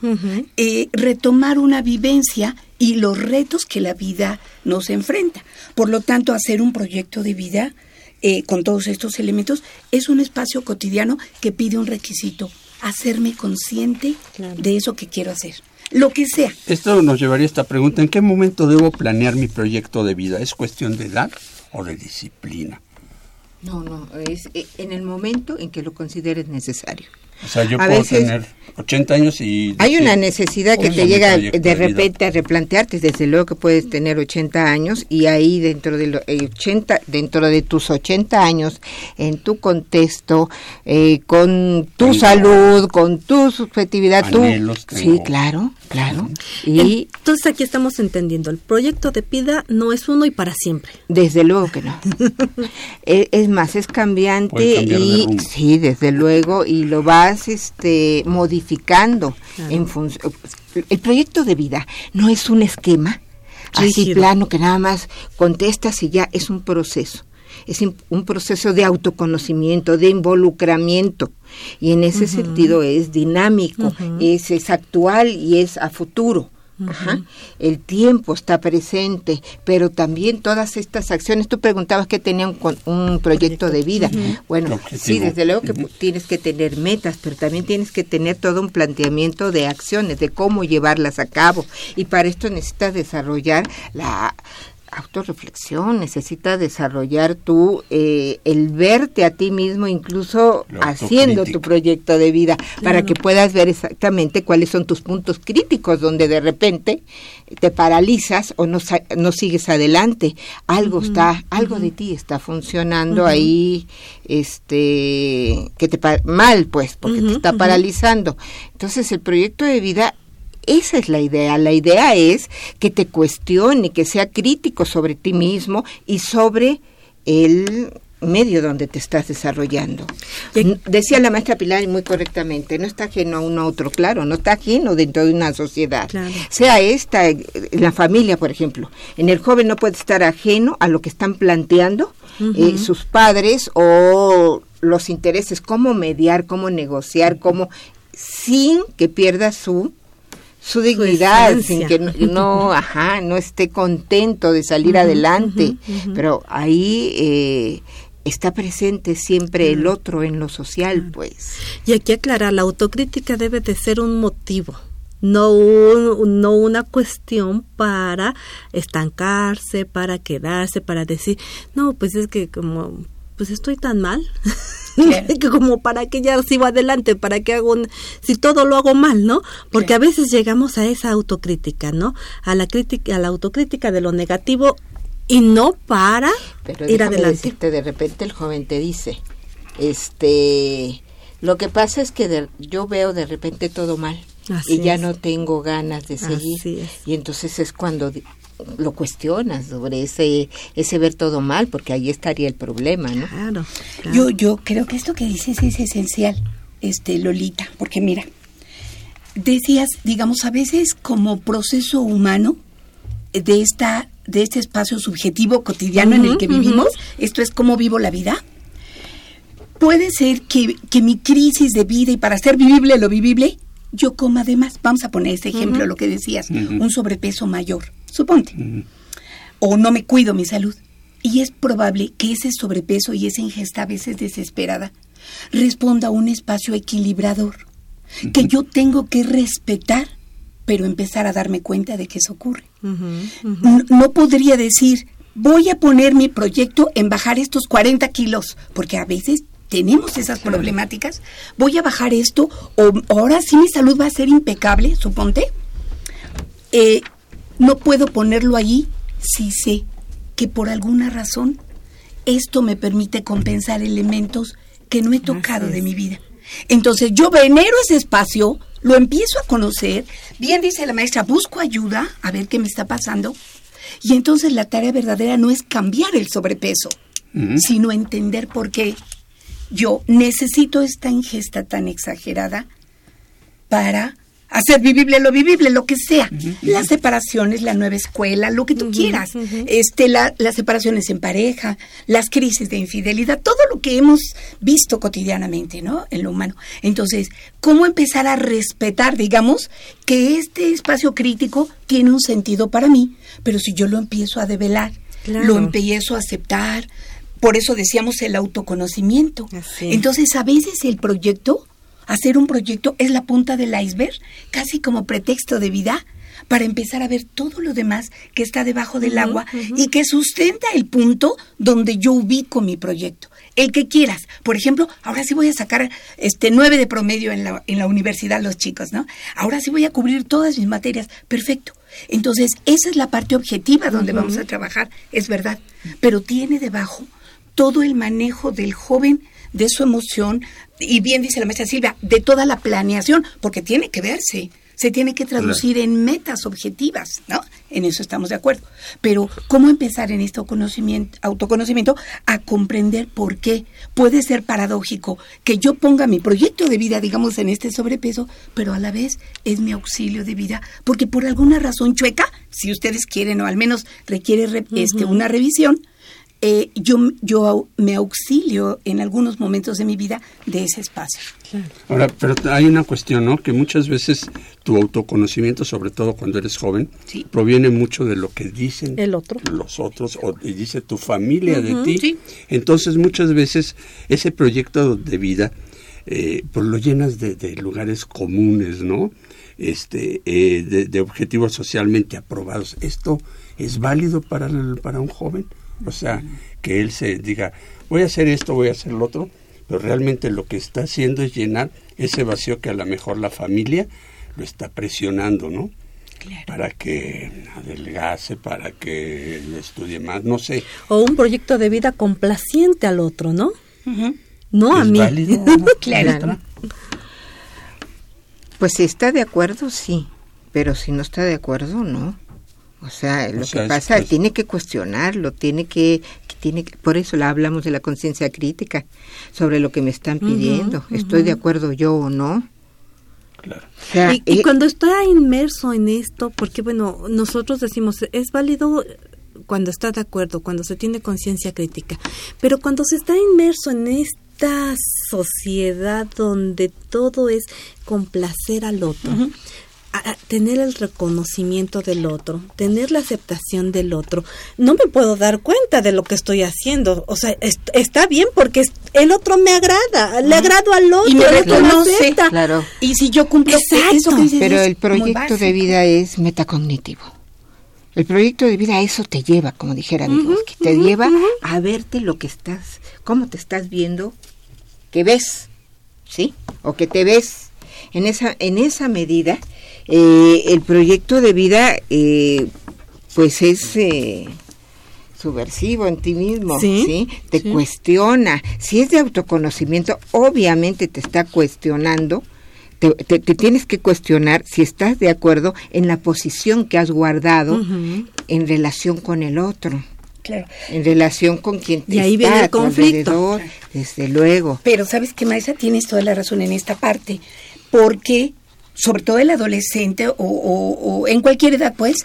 eh, retomar una vivencia y los retos que la vida nos enfrenta. Por lo tanto, hacer un proyecto de vida eh, con todos estos elementos es un espacio cotidiano que pide un requisito, hacerme consciente de eso que quiero hacer, lo que sea. Esto nos llevaría a esta pregunta, ¿en qué momento debo planear mi proyecto de vida? ¿Es cuestión de edad o de disciplina? No, no, es eh, en el momento en que lo consideres necesario. O sea, yo A puedo veces- tener 80 años y... Hay una necesidad que "Hoy te llega de vida". repente a replantearte, desde luego que puedes tener 80 años y ahí dentro de, lo- eh, 80, dentro de tus 80 años, en tu contexto, eh, con tu Tengo salud, con tu subjetividad, tú... Sí, claro, claro. Y Entonces aquí estamos entendiendo, el proyecto de vida no es uno y para siempre. Desde luego que no. Eh, es más, es cambiante de y rumbo. sí, desde luego, y lo vas este modificando en función. El proyecto de vida no es un esquema así plano que nada más contestas y ya es un proceso. Es un proceso de autoconocimiento, de involucramiento. Y en ese sentido es dinámico, es, es actual y es a futuro. Ajá. El tiempo está presente, pero también todas estas acciones. Tú preguntabas que tenía un, con- un proyecto de vida. Bueno, Objetivo. sí, desde luego que tienes que tener metas, pero también tienes que tener todo un planteamiento de acciones, de cómo llevarlas a cabo. Y para esto necesitas desarrollar la autorreflexión, necesitas desarrollar tú eh, el verte a ti mismo, incluso haciendo tu proyecto de vida, para que puedas ver exactamente cuáles son tus puntos críticos, donde de repente te paralizas o no, sa- no sigues adelante. Algo está, algo de ti está funcionando ahí, este, que te mal, pues, porque te está paralizando. Entonces, el proyecto de vida esa es la idea. La idea es que te cuestione, que sea crítico sobre ti mismo y sobre el medio donde te estás desarrollando. Decía la maestra Pilar y muy correctamente, no está ajeno a uno a otro, claro, no está ajeno dentro de una sociedad. Sea esta, eh, en la familia, por ejemplo. En el joven no puede estar ajeno a lo que están planteando eh, sus padres o los intereses, cómo mediar, cómo negociar, cómo sin que pierda su su dignidad, sin que no, no, ajá, no esté contento de salir adelante, pero ahí eh, está presente siempre el otro en lo social, pues. Y aquí aclarar, la autocrítica debe de ser un motivo, no, un- no una cuestión para estancarse, para quedarse, para decir, no, pues es que como, pues estoy tan mal, como para que ya sigo adelante, para que hago un, si todo lo hago mal, ¿no? Porque a veces llegamos a esa autocrítica, ¿no? A la crítica, a la autocrítica de lo negativo y no para Pero ir adelante. decirte, de repente el joven te dice, este, lo que pasa es que de- yo veo de repente todo mal Así y ya es. no tengo ganas de seguir. Y entonces es cuando lo cuestionas sobre ese ese ver todo mal, porque ahí estaría el problema, ¿no? Claro. Yo, yo creo que esto que dices es esencial, este Lolita, porque mira, decías, digamos, a veces como proceso humano de esta de este espacio subjetivo cotidiano en el que vivimos, esto es cómo vivo la vida. Puede ser que, que mi crisis de vida y para hacer vivible lo vivible, yo coma de más. Vamos a poner este ejemplo, lo que decías, un sobrepeso mayor, suponte o no me cuido mi salud. Y es probable que ese sobrepeso y esa ingesta a veces desesperada responda a un espacio equilibrador que yo tengo que respetar, pero empezar a darme cuenta de que eso ocurre. No, no podría decir, voy a poner mi proyecto en bajar estos 40 kilos, porque a veces tenemos esas problemáticas. Voy a bajar esto, o ahora sí mi salud va a ser impecable, suponte. Eh, no puedo ponerlo allí si sé que por alguna razón esto me permite compensar elementos que no he tocado de mi vida. Entonces yo venero ese espacio, lo empiezo a conocer, bien dice la maestra, busco ayuda a ver qué me está pasando. Y entonces la tarea verdadera no es cambiar el sobrepeso, sino entender por qué yo necesito esta ingesta tan exagerada para hacer vivible lo vivible, lo que sea. Las separaciones, la nueva escuela, lo que tú quieras. Este, la- las separaciones en pareja, las crisis de infidelidad, todo lo que hemos visto cotidianamente, ¿no? En lo humano. Entonces, ¿cómo empezar a respetar, digamos, que este espacio crítico tiene un sentido para mí, pero si yo lo empiezo a develar, Claro. lo empiezo a aceptar, por eso decíamos el autoconocimiento. Así. Entonces, a veces el proyecto, hacer un proyecto es la punta del iceberg, casi como pretexto de vida para empezar a ver todo lo demás que está debajo del agua y que sustenta el punto donde yo ubico mi proyecto. El que quieras. Por ejemplo, ahora sí voy a sacar este nueve de promedio en la, en la universidad los chicos, ¿no? Ahora sí voy a cubrir todas mis materias. Perfecto. Entonces, esa es la parte objetiva donde vamos a trabajar, es verdad. Pero tiene debajo todo el manejo del joven, de su emoción, y bien dice la maestra Silvia, de toda la planeación, porque tiene que verse, se tiene que traducir en metas objetivas, ¿no? En eso estamos de acuerdo. Pero, ¿cómo empezar en este autoconocimiento, autoconocimiento a comprender por qué puede ser paradójico que yo ponga mi proyecto de vida, digamos, en este sobrepeso, pero a la vez es mi auxilio de vida? Porque por alguna razón chueca, si ustedes quieren, o al menos requiere re- este, una revisión, eh, yo, yo me auxilio en algunos momentos de mi vida de ese espacio. Ahora, pero hay una cuestión, ¿no? Que muchas veces tu autoconocimiento, sobre todo cuando eres joven, proviene mucho de lo que dicen El otro. los otros o y dice tu familia de ti. sí. Entonces, muchas veces ese proyecto de vida, eh, pues lo llenas de, de lugares comunes, ¿no? Este, eh, de, de objetivos socialmente aprobados. ¿Esto es válido para, el- para un joven? O sea, que él se diga, voy a hacer esto, voy a hacer lo otro, pero realmente lo que está haciendo es llenar ese vacío que a lo mejor la familia lo está presionando, ¿no? Para que adelgace, para que estudie más, no sé. O un proyecto de vida complaciente al otro, ¿no? No a ¿Es mí. válido? Claro. Pues si está de acuerdo, sí, pero si no está de acuerdo, no. O sea, lo sea, que es- pasa, es- tiene que cuestionarlo, tiene que, que tiene que- por eso la hablamos de la conciencia crítica, sobre lo que me están pidiendo, estoy de acuerdo yo o no. Claro. O sea, y, y eh, cuando está inmerso en esto, porque bueno, nosotros decimos, es válido cuando está de acuerdo, cuando se tiene conciencia crítica, pero cuando se está inmerso en esta sociedad donde todo es complacer al otro, a tener el reconocimiento del otro, tener la aceptación del otro. No me puedo dar cuenta de lo que estoy haciendo. O sea, está bien porque el otro me agrada, le agrado al otro, y me reconoce. Claro. Y si yo cumplo eso que Pero el proyecto de vida es metacognitivo. El proyecto de vida a eso te lleva, como dijera que te lleva a verte lo que estás, cómo te estás viendo, que ves, ¿sí? O que te ves. En esa, en esa medida, eh, el proyecto de vida, eh, pues es eh, subversivo en ti mismo, ¿sí? Te cuestiona. Si es de autoconocimiento, obviamente te está cuestionando te, tienes que cuestionar si estás de acuerdo en la posición que has guardado en relación con el otro. Claro. En relación con quien te y ahí viene el conflicto. desde luego. Pero sabes que Maestra tienes toda la razón en esta parte, porque sobre todo el adolescente o, en cualquier edad, pues,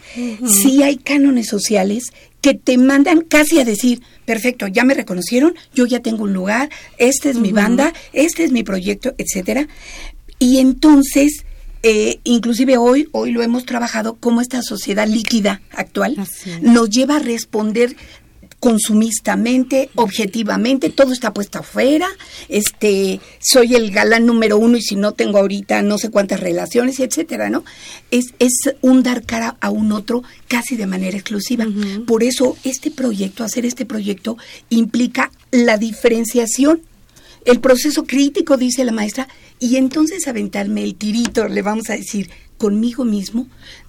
sí hay cánones sociales que te mandan casi a decir, perfecto, ya me reconocieron, yo ya tengo un lugar, esta es mi banda, este es mi proyecto, etcétera. Y entonces, eh, inclusive hoy, hoy lo hemos trabajado como esta sociedad líquida actual nos lleva a responder consumistamente, objetivamente, todo está puesto afuera, este, soy el galán número uno y si no tengo ahorita no sé cuántas relaciones, etcétera, ¿no? Es, es un dar cara a un otro casi de manera exclusiva. Por eso este proyecto, hacer este proyecto, implica la diferenciación el proceso crítico, dice la maestra, y entonces aventarme el tirito, le vamos a decir, conmigo mismo,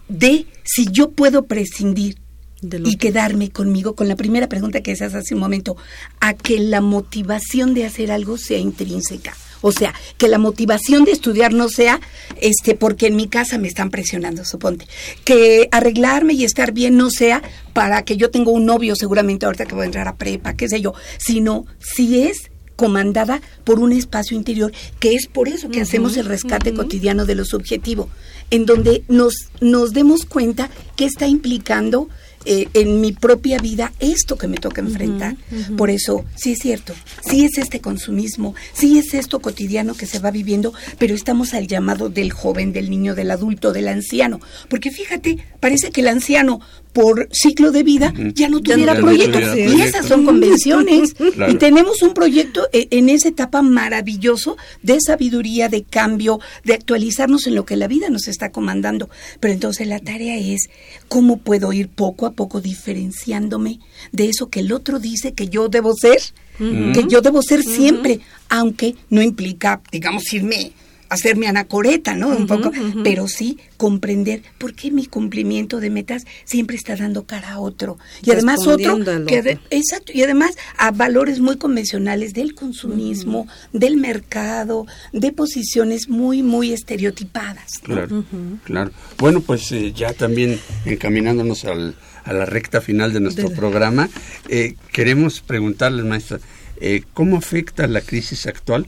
de si yo puedo prescindir y quedarme conmigo con la primera pregunta que haces hace un momento, a que la motivación de hacer algo sea intrínseca. O sea, que la motivación de estudiar no sea este porque en mi casa me están presionando, suponte. Que arreglarme y estar bien no sea para que yo tenga un novio seguramente ahorita que voy a entrar a prepa, qué sé yo, sino si es comandada por un espacio interior, que es por eso que hacemos el rescate cotidiano de lo subjetivo, en donde nos, nos demos cuenta que está implicando eh, en mi propia vida esto que me toca enfrentar. Por eso, sí es cierto, sí es este consumismo, sí es esto cotidiano que se va viviendo, pero estamos al llamado del joven, del niño, del adulto, del anciano. Porque fíjate, parece que el anciano por ciclo de vida ya no tuviera proyecto. y esas son convenciones. Y tenemos un proyecto eh, en esa etapa maravilloso de sabiduría, de cambio, de actualizarnos en lo que la vida nos está comandando. Pero entonces la tarea es cómo puedo ir poco a poco diferenciándome de eso que el otro dice que yo debo ser, que yo debo ser siempre, aunque no implica, digamos, irme hacerme anacoreta, ¿no? Un poco, pero sí comprender por qué mi cumplimiento de metas siempre está dando cara a otro. Y además otro, que exacto, y además a valores muy convencionales del consumismo, del mercado, de posiciones muy, muy estereotipadas. Claro, claro. Bueno, pues eh, ya también encaminándonos al, a la recta final de nuestro programa, eh, queremos preguntarles, maestra, eh, ¿cómo afecta la crisis actual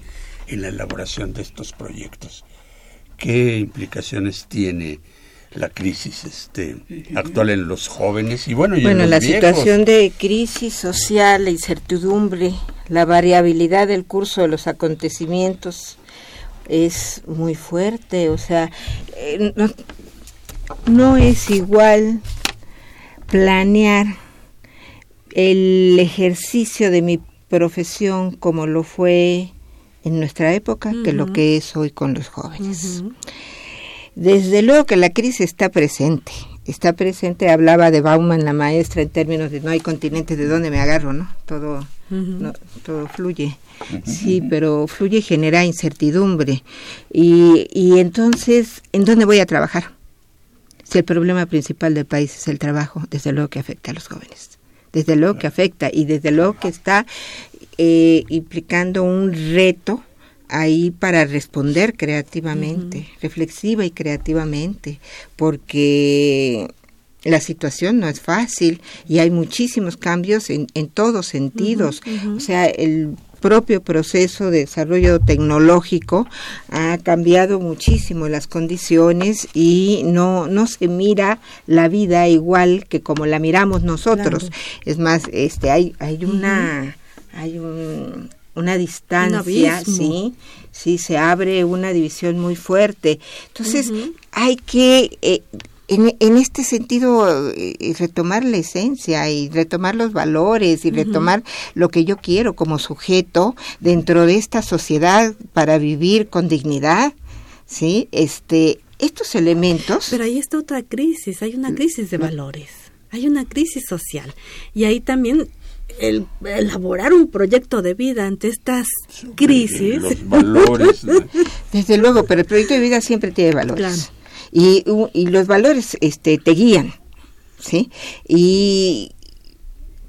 en la elaboración de estos proyectos. ¿Qué implicaciones tiene la crisis este, actual en los jóvenes y bueno, y bueno en la situación de crisis social, la incertidumbre, la variabilidad del curso de los acontecimientos es muy fuerte, o sea, eh, no, no es igual planear el ejercicio de mi profesión como lo fue en nuestra época que lo que es hoy con los jóvenes. Desde luego que la crisis está presente, está presente, hablaba de Bauman, la maestra, en términos de no hay continente de dónde me agarro, ¿no? Todo, todo fluye. Sí, pero fluye y genera incertidumbre. Y, y entonces, ¿en dónde voy a trabajar? Si el problema principal del país es el trabajo, desde luego que afecta a los jóvenes. Desde luego que afecta y desde luego que está eh, implicando un reto ahí para responder creativamente, reflexiva y creativamente, porque la situación no es fácil y hay muchísimos cambios en, en todos sentidos. O sea, el propio proceso de desarrollo tecnológico ha cambiado muchísimo las condiciones y no, no se mira la vida igual que como la miramos nosotros. Es más, este hay, hay una hay un una distancia, sí, sí, se abre una división muy fuerte. Entonces, hay que, eh, en, en, este sentido, eh, retomar la esencia y retomar los valores y retomar lo que yo quiero como sujeto dentro de esta sociedad para vivir con dignidad, ¿sí? Este, estos elementos... Pero ahí está otra crisis, hay una crisis de valores, hay una crisis social. Y ahí también el elaborar un proyecto de vida ante estas crisis. Los valores. Desde luego, pero el proyecto de vida siempre tiene valores. Y, y, los valores este, te guían, ¿sí? Y,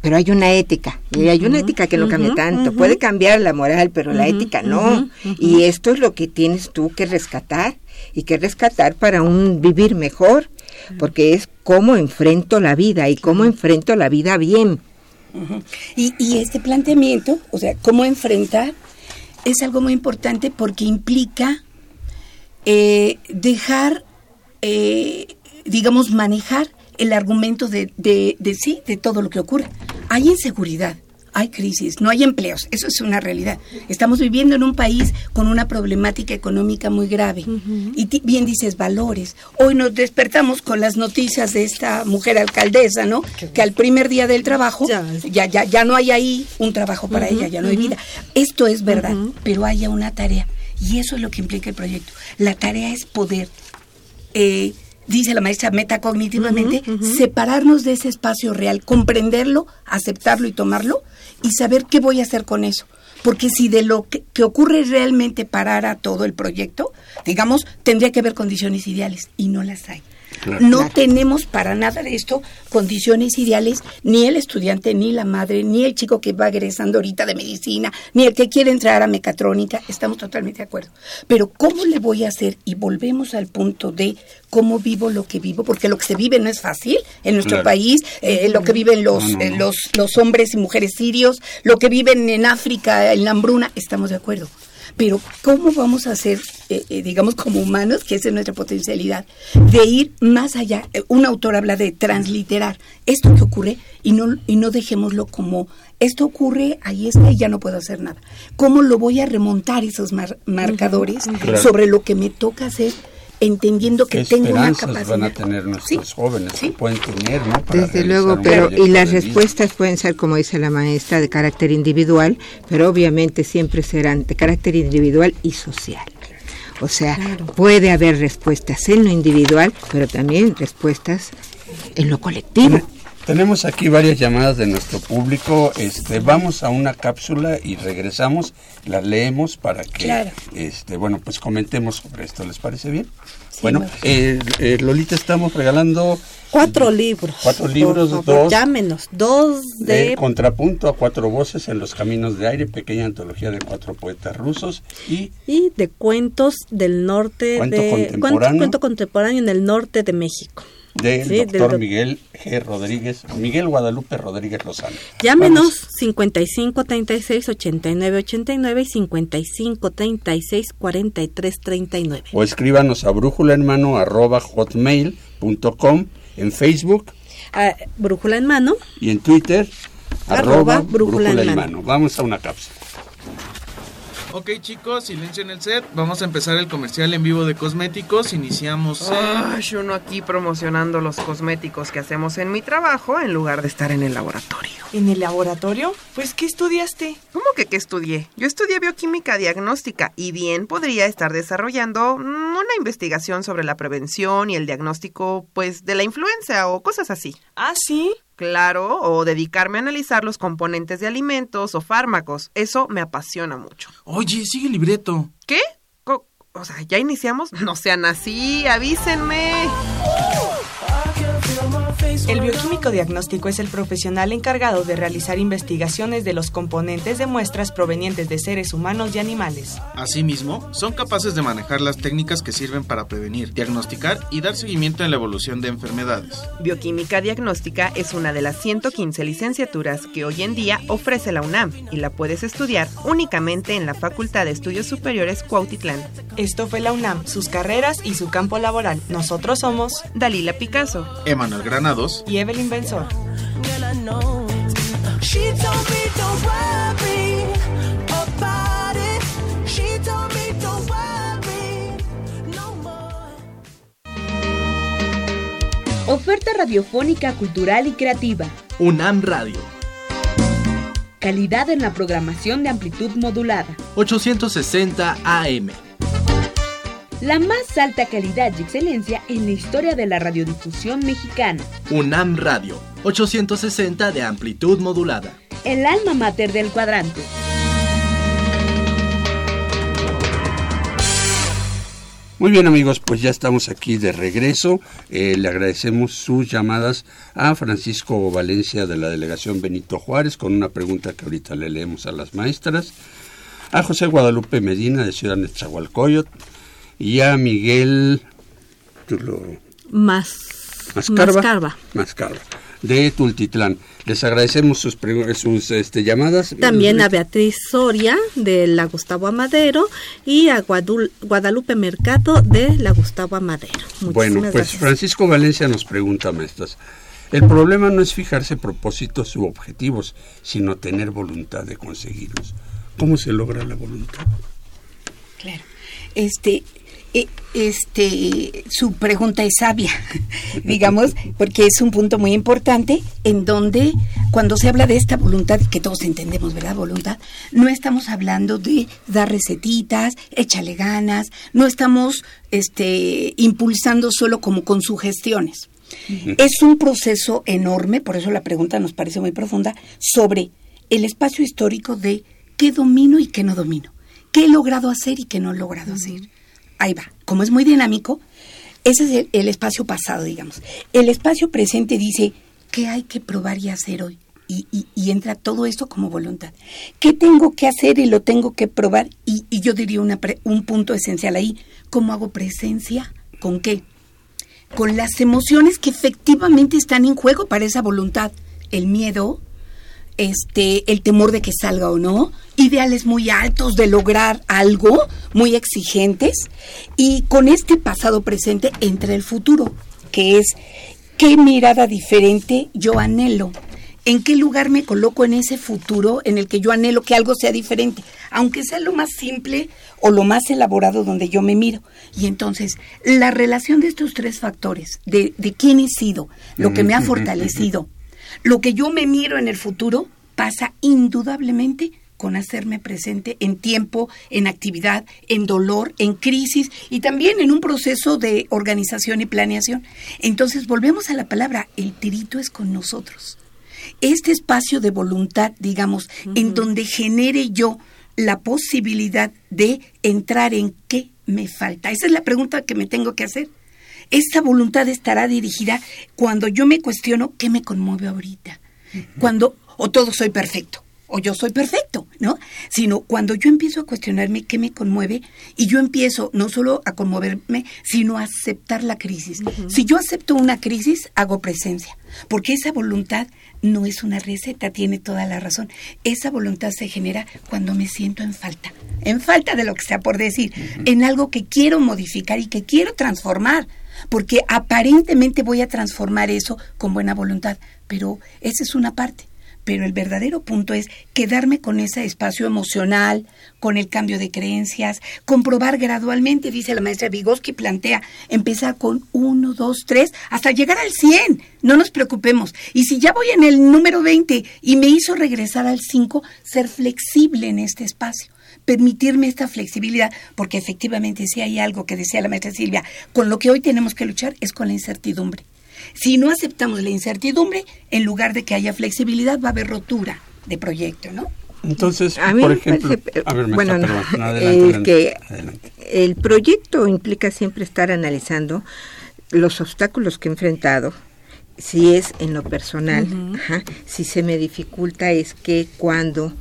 pero hay una ética, y hay una ética que no cambia tanto. Puede cambiar la moral, pero la ética no. Y esto es lo que tienes tú que rescatar y que rescatar para un vivir mejor, porque es cómo enfrento la vida y cómo enfrento la vida bien. Y, y este planteamiento, o sea, cómo enfrentar, es algo muy importante porque implica eh, dejar, eh, digamos, manejar el argumento de, de, de, sí, de todo lo que ocurre. Hay inseguridad, hay crisis, no hay empleos, eso es una realidad. Estamos viviendo en un país con una problemática económica muy grave. Y bien dices valores. Hoy nos despertamos con las noticias de esta mujer alcaldesa, ¿no? Que al primer día del trabajo ya ya ya, ya no hay ahí un trabajo para ella, ya no hay vida. Esto es verdad, pero hay una tarea y eso es lo que implica el proyecto. La tarea es poder eh, dice la maestra metacognitivamente, uh -huh, uh -huh. separarnos de ese espacio real, comprenderlo, aceptarlo y tomarlo y saber qué voy a hacer con eso. Porque si de lo que, ocurre realmente parara todo el proyecto, digamos, tendría que haber condiciones ideales y no las hay. Claro, no claro. tenemos para nada de esto condiciones ideales, ni el estudiante, ni la madre, ni el chico que va egresando ahorita de medicina, ni el que quiere entrar a mecatrónica, estamos totalmente de acuerdo. Pero ¿cómo le voy a hacer? Y volvemos al punto de cómo vivo lo que vivo, porque lo que se vive no es fácil en nuestro claro. país, eh, lo que viven los, no, no, eh, los, los hombres y mujeres sirios, lo que viven en África, en la hambruna, estamos de acuerdo pero ¿cómo vamos a hacer, eh, eh, digamos, como humanos, que esa es nuestra potencialidad, de ir más allá? Un autor habla de transliterar esto que ocurre y no, y no dejémoslo como esto ocurre, ahí está y ya no puedo hacer nada. ¿Cómo lo voy a remontar esos mar marcadores claro. sobre lo que me toca hacer? Entendiendo que tengo una capacidad. van a tener nuestros ¿Sí? jóvenes? ¿Sí? pueden tener, ¿no? Para Desde luego, pero y las respuestas pueden ser, como dice la maestra, de carácter individual, pero obviamente siempre serán de carácter individual y social. O sea, claro. puede haber respuestas en lo individual, pero también respuestas en lo colectivo. Tenemos aquí varias llamadas de nuestro público. Este, vamos a una cápsula y regresamos, las leemos para que, claro. este, bueno, pues comentemos sobre esto. ¿Les parece bien? Sí, bueno, eh, eh, Lolita, estamos regalando cuatro libros. Cuatro libros, por dos. Llámenos, dos de... de... Contrapunto a cuatro voces en los caminos de aire, pequeña antología de cuatro poetas rusos y... Y de cuentos del norte cuento de... Contemporáneo. Cuento, cuento contemporáneo en el norte de México del sí, doctor del... Miguel G. Rodríguez, Miguel Guadalupe Rodríguez Lozano. Llámenos Vamos. 55 36 89 89 y 55 36 43 39. O escríbanos a brújula en mano arroba hotmail.com en Facebook. Uh, brújula en mano. Y en Twitter arroba, arroba brújula, brújula, en, mano. Vamos a una cápsula. Ok chicos, silencio en el set. Vamos a empezar el comercial en vivo de cosméticos. Iniciamos. Ay, uno aquí promocionando los cosméticos que hacemos en mi trabajo en lugar de estar en el laboratorio. ¿En el laboratorio? Pues ¿qué estudiaste? ¿Cómo que qué estudié? Yo estudié bioquímica diagnóstica y bien podría estar desarrollando una investigación sobre la prevención y el diagnóstico, pues, de la influenza o cosas así. Ah, sí. Claro, o dedicarme a analizar los componentes de alimentos o fármacos. Eso me apasiona mucho. Oye, sigue el libreto. ¿Qué? O sea, ¿ya iniciamos? No sean así, avísenme. El bioquímico diagnóstico es el profesional encargado de realizar investigaciones de los componentes de muestras provenientes de seres humanos y animales. Asimismo, son capaces de manejar las técnicas que sirven para prevenir, diagnosticar y dar seguimiento en la evolución de enfermedades. Bioquímica diagnóstica es una de las 115 licenciaturas que hoy en día ofrece la UNAM y la puedes estudiar únicamente en la Facultad de Estudios Superiores Cuautitlán. Esto fue la UNAM, sus carreras y su campo laboral. Nosotros somos Dalila Picasso, Emanuel y Evelyn Benson. Oferta radiofónica, cultural y creativa. UNAM Radio. Calidad en la programación de amplitud modulada. 860 AM. La más alta calidad y excelencia en la historia de la radiodifusión mexicana. UNAM Radio. 860 de amplitud modulada. El alma mater del cuadrante. Muy bien amigos, pues ya estamos aquí de regreso. Eh, le agradecemos sus llamadas a Francisco Valencia de la delegación Benito Juárez con una pregunta que ahorita le leemos a las maestras, a José Guadalupe Medina de Ciudad Nezahualcóyotl y a Miguel Más, Mascarva, Mascarva de Tultitlán. Les agradecemos sus, sus este, llamadas. También a Beatriz Soria de la Gustavo Amadero y a Guadalupe Mercado de la Gustavo Amadero. bueno, pues Francisco Valencia nos pregunta, maestras. El problema no es fijarse propósitos u objetivos, sino tener voluntad de conseguirlos. ¿Cómo se logra la voluntad? Claro. Este, este, su pregunta es sabia, digamos, porque es un punto muy importante en donde cuando se habla de esta voluntad, que todos entendemos, ¿verdad? Voluntad, no estamos hablando de dar recetitas, échale ganas, no estamos este, impulsando solo como con sugestiones. Es un proceso enorme, por eso la pregunta nos parece muy profunda, sobre el espacio histórico de qué domino y qué no domino, qué he logrado hacer y qué no he logrado hacer ahí va, como es muy dinámico, ese es el, espacio pasado, digamos. El espacio presente dice, ¿qué hay que probar y hacer hoy? Y, entra todo esto como voluntad. ¿Qué tengo que hacer y lo tengo que probar? Y, yo diría un punto esencial ahí, ¿cómo hago presencia? ¿Con qué? Con las emociones que efectivamente están en juego para esa voluntad. El miedo, este, el temor de que salga o no, ideales muy altos de lograr algo, muy exigentes, y con este pasado presente entra el futuro, que es qué mirada diferente yo anhelo, en qué lugar me coloco en ese futuro en el que yo anhelo que algo sea diferente, aunque sea lo más simple o lo más elaborado donde yo me miro. Y entonces, la relación de estos tres factores, de, de quién he sido, lo que me ha fortalecido, lo que yo me miro en el futuro pasa indudablemente con hacerme presente en tiempo, en actividad, en dolor, en crisis y también en un proceso de organización y planeación. Entonces volvemos a la palabra, el tirito es con nosotros. Este espacio de voluntad, digamos, en donde genere yo la posibilidad de entrar en qué me falta. Esa es la pregunta que me tengo que hacer. Esta voluntad estará dirigida cuando yo me cuestiono qué me conmueve ahorita. Cuando, o todo soy perfecto, o yo soy perfecto, ¿no? Sino cuando yo empiezo a cuestionarme qué me conmueve y yo empiezo no solo a conmoverme, sino a aceptar la crisis. Si yo acepto una crisis, hago presencia, porque esa voluntad no es una receta, tiene toda la razón. Esa voluntad se genera cuando me siento en falta, en falta de lo que sea por decir, en algo que quiero modificar y que quiero transformar porque aparentemente voy a transformar eso con buena voluntad, pero esa es una parte. Pero el verdadero punto es quedarme con ese espacio emocional, con el cambio de creencias, comprobar gradualmente, dice la maestra Vygotsky, plantea, empezar con uno, dos, tres, hasta llegar al 100. No nos preocupemos. Y si ya voy en el número 20 y me hizo regresar al 5, ser flexible en este espacio permitirme esta flexibilidad, porque efectivamente si hay algo que decía la maestra Silvia, con lo que hoy tenemos que luchar es con la incertidumbre. Si no aceptamos la incertidumbre, en lugar de que haya flexibilidad, va a haber rotura de proyecto, ¿no? Entonces, por ejemplo, bueno, que el proyecto implica siempre estar analizando los obstáculos que he enfrentado, si es en lo personal, si se me dificulta es que cuando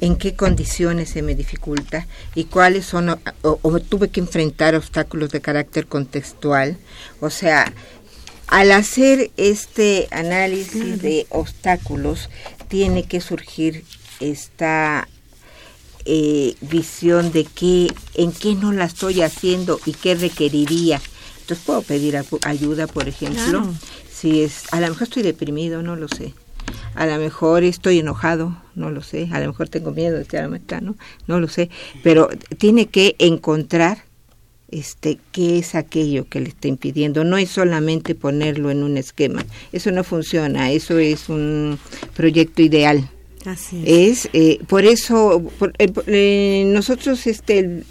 en qué condiciones se me dificulta y cuáles son, o, tuve que enfrentar obstáculos de carácter contextual. O sea, al hacer este análisis de obstáculos, tiene que surgir esta eh, visión de qué, en qué no la estoy haciendo y qué requeriría. Entonces puedo pedir ayuda, por ejemplo. Si es, a lo mejor estoy deprimido, no lo sé a lo mejor estoy enojado, no lo sé, a lo mejor tengo miedo de estar ¿no? no lo sé, pero tiene que encontrar este, qué es aquello que le está impidiendo. No es solamente ponerlo en un esquema. Eso no funciona. Eso es un proyecto ideal. Así es. eh, por eso eh, eh, nosotros este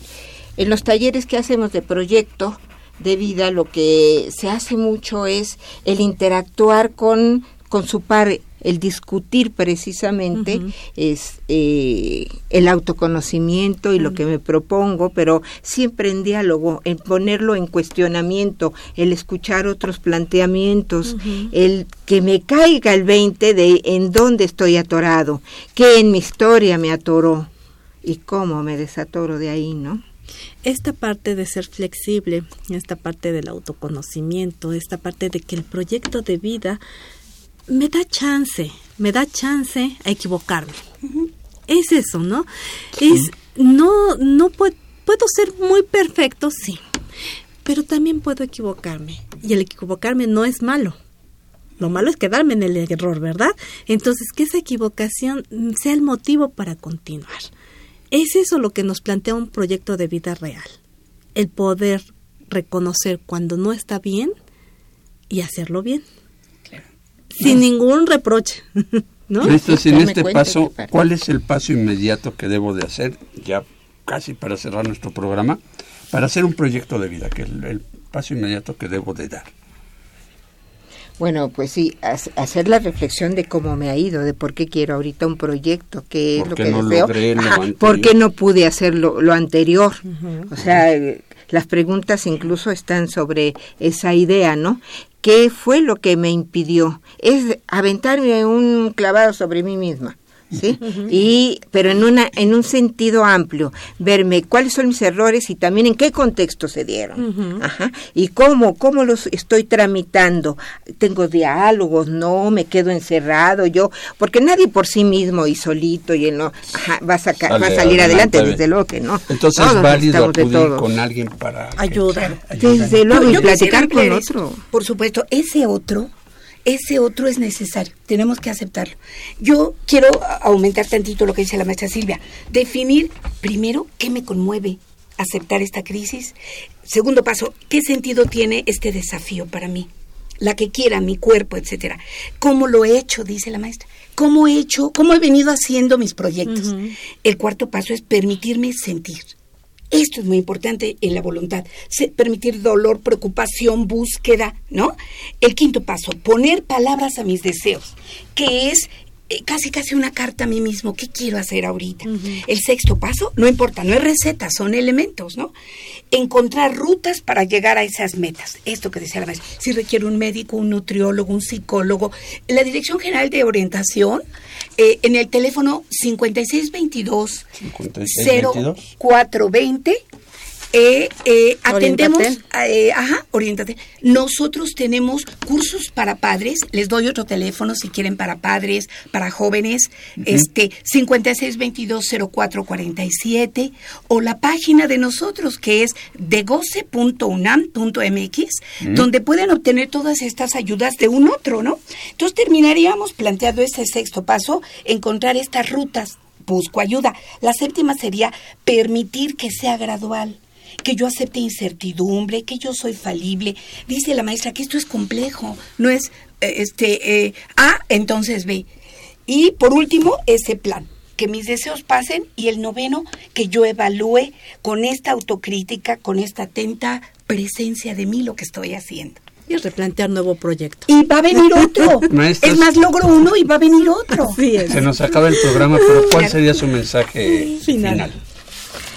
en los talleres que hacemos de proyecto de vida lo que se hace mucho es el interactuar con con su par el discutir precisamente es eh, el autoconocimiento y lo que me propongo, pero siempre en diálogo, en ponerlo en cuestionamiento, el escuchar otros planteamientos, el que me caiga el 20 de en dónde estoy atorado, qué en mi historia me atoró y cómo me desatoro de ahí, ¿no? esta parte de ser flexible, esta parte del autoconocimiento, esta parte de que el proyecto de vida me da chance, me da chance a equivocarme. Es eso, ¿no? Es no no puedo, puedo ser muy perfecto, sí, pero también puedo equivocarme y el equivocarme no es malo. Lo malo es quedarme en el error, ¿verdad? Entonces, que esa equivocación sea el motivo para continuar. Es eso lo que nos plantea un proyecto de vida real. El poder reconocer cuando no está bien y hacerlo bien sin ningún reproche. ¿no? en este paso, ¿cuál es el paso inmediato que debo de hacer, ya casi para cerrar nuestro programa, para hacer un proyecto de vida, que es el, paso inmediato que debo de dar? Bueno, pues sí, hacer la reflexión de cómo me ha ido, de por qué quiero ahorita un proyecto, qué es lo que no deseo, por qué no pude hacer lo, anterior. O sea, las preguntas incluso están sobre esa idea, ¿no? ¿Qué fue lo que me impidió? Es aventarme un clavado sobre mí misma. ¿Sí? Y, pero en, una, en un sentido amplio, verme cuáles son mis errores y también en qué contexto se dieron. Ajá. Y cómo, cómo los estoy tramitando. Tengo diálogos, no, me quedo encerrado yo, porque nadie por sí mismo y solito y no, va, a sacar, va a salir adelante, desde luego que no. Entonces es válido acudir con alguien para ayudar. Desde luego, y platicar con otro. Por supuesto, ese otro ese otro es necesario, tenemos que aceptarlo. Yo quiero aumentar tantito lo que dice la maestra Silvia, definir primero qué me conmueve, aceptar esta crisis. Segundo paso, ¿qué sentido tiene este desafío para mí? La que quiera, mi cuerpo, etcétera. ¿Cómo lo he hecho? Dice la maestra. ¿Cómo he hecho? ¿Cómo he venido haciendo mis proyectos? El cuarto paso es permitirme sentir. Esto es muy importante en la voluntad. permitir dolor, preocupación, búsqueda, ¿no? El quinto paso, poner palabras a mis deseos, que es eh, casi casi una carta a mí mismo, ¿qué quiero hacer ahorita? El sexto paso, no importa, no es receta, son elementos, ¿no? Encontrar rutas para llegar a esas metas. Esto que decía la maestra, si requiere un médico, un nutriólogo, un psicólogo. La Dirección General de Orientación, eh, en el teléfono 5622 0420 eh, eh, atendemos, eh, ajá, orientate. Nosotros tenemos cursos para padres, les doy otro teléfono si quieren para padres, para jóvenes, este 56220447 o la página de nosotros que es degoce.unam.mx, donde pueden obtener todas estas ayudas de un otro, ¿no? Entonces terminaríamos planteando ese sexto paso, encontrar estas rutas. Busco ayuda. La séptima sería permitir que sea gradual que yo acepte incertidumbre, que yo soy falible. Dice la maestra que esto es complejo, no es eh, este eh, A, entonces B. Y por último, ese plan, que mis deseos pasen y el noveno, que yo evalúe con esta autocrítica, con esta atenta presencia de mí lo que estoy haciendo y replantear nuevo proyecto. Y va a venir otro. es más, logro uno y va a venir otro. Se nos acaba el programa, pero ¿cuál sería su mensaje final?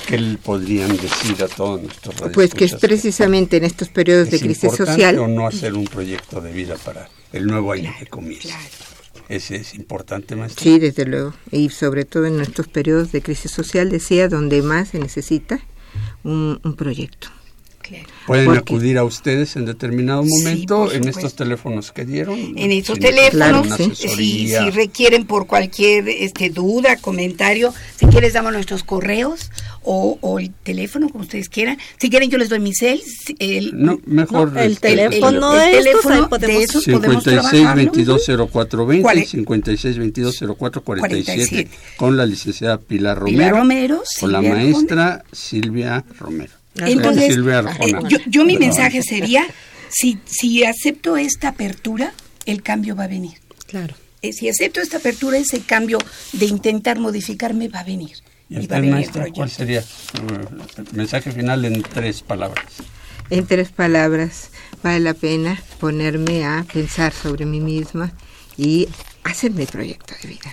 ¿Qué le podrían decir a todos nuestros Pues que es precisamente en estos periodos de crisis social. o no hacer un proyecto de vida para el nuevo año que comienza? Ese es importante, maestra. Sí, desde luego. Y sobre todo en estos periodos de crisis social, decía, donde más se necesita un proyecto. Pueden acudir a ustedes en determinado momento en estos teléfonos que dieron. En estos teléfonos, si, requieren por cualquier este, duda, comentario, si quieres damos nuestros correos o, el teléfono, como ustedes quieran. Si quieren yo les doy mi cel. El, no, mejor el, teléfono, el, el teléfono de esos 56 22 0420 56 22 0447 con la licenciada Pilar Romero, Pilar Romero con la maestra Silvia Romero. Entonces, eh, yo, yo, mi mensaje sería, si, si acepto esta apertura, el cambio va a venir. Claro. Eh, si acepto esta apertura, ese cambio de intentar modificarme va a venir. ¿Y, maestra, cuál sería el mensaje final en tres palabras? En tres palabras, vale la pena ponerme a pensar sobre mí misma y hacer mi proyecto de vida.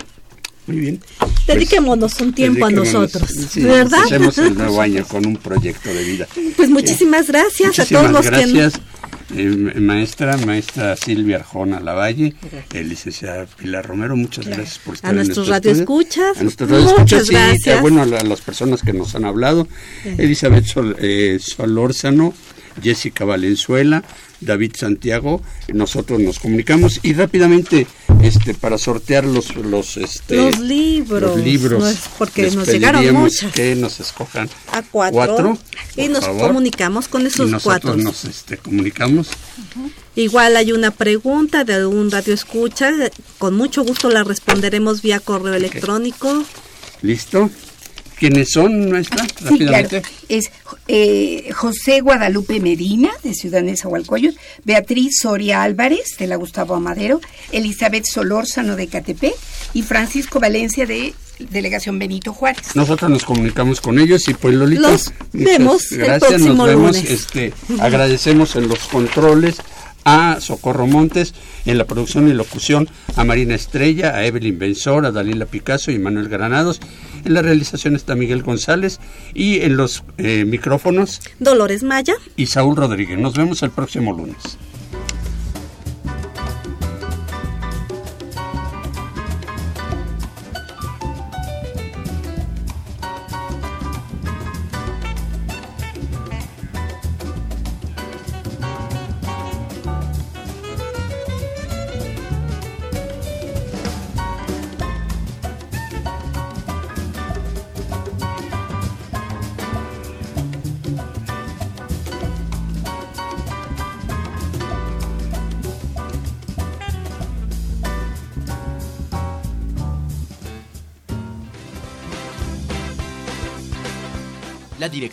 Muy bien. Dediquémonos un tiempo a nosotros, ¿verdad? Hacemos el nuevo año con un proyecto de vida. Pues muchísimas gracias a todos los gracias. que... Eh, maestra, maestra Silvia Arjona Lavalle, el licenciada Pilar Romero, muchas gracias por estar a nuestros radioescuchas. A nuestros radioescuchas y bueno, a, las personas que nos han hablado. Elizabeth Sol, eh, Solórzano, Jessica Valenzuela, David Santiago, nosotros nos comunicamos. Y rápidamente este para sortear los los este los libros, los libros porque nos llegaron muchas. que nos escojan a cuatro, y nos comunicamos con esos nosotros cuatro. nos este, comunicamos. Igual hay una pregunta de un radio escucha. Con mucho gusto la responderemos vía correo electrónico. Listo ¿Quiénes son nuestra? Sí, claro. Es eh, José Guadalupe Medina, de Ciudad Nezahualcóyotl, Beatriz Soria Álvarez, de la Gustavo Amadero, Elizabeth Solórzano, de Catepec, y Francisco Valencia, de Delegación Benito Juárez. Nosotros nos comunicamos con ellos y pues Lolita, los vemos gracias, el próximo nos vemos, lunes. Este, agradecemos en los controles a Socorro Montes, en la producción y locución a Marina Estrella, a Evelyn Benzor, a Dalila Picasso y Manuel Granados. En la realización está Miguel González y en los eh, micrófonos Dolores Maya y Saúl Rodríguez. Nos vemos el próximo lunes.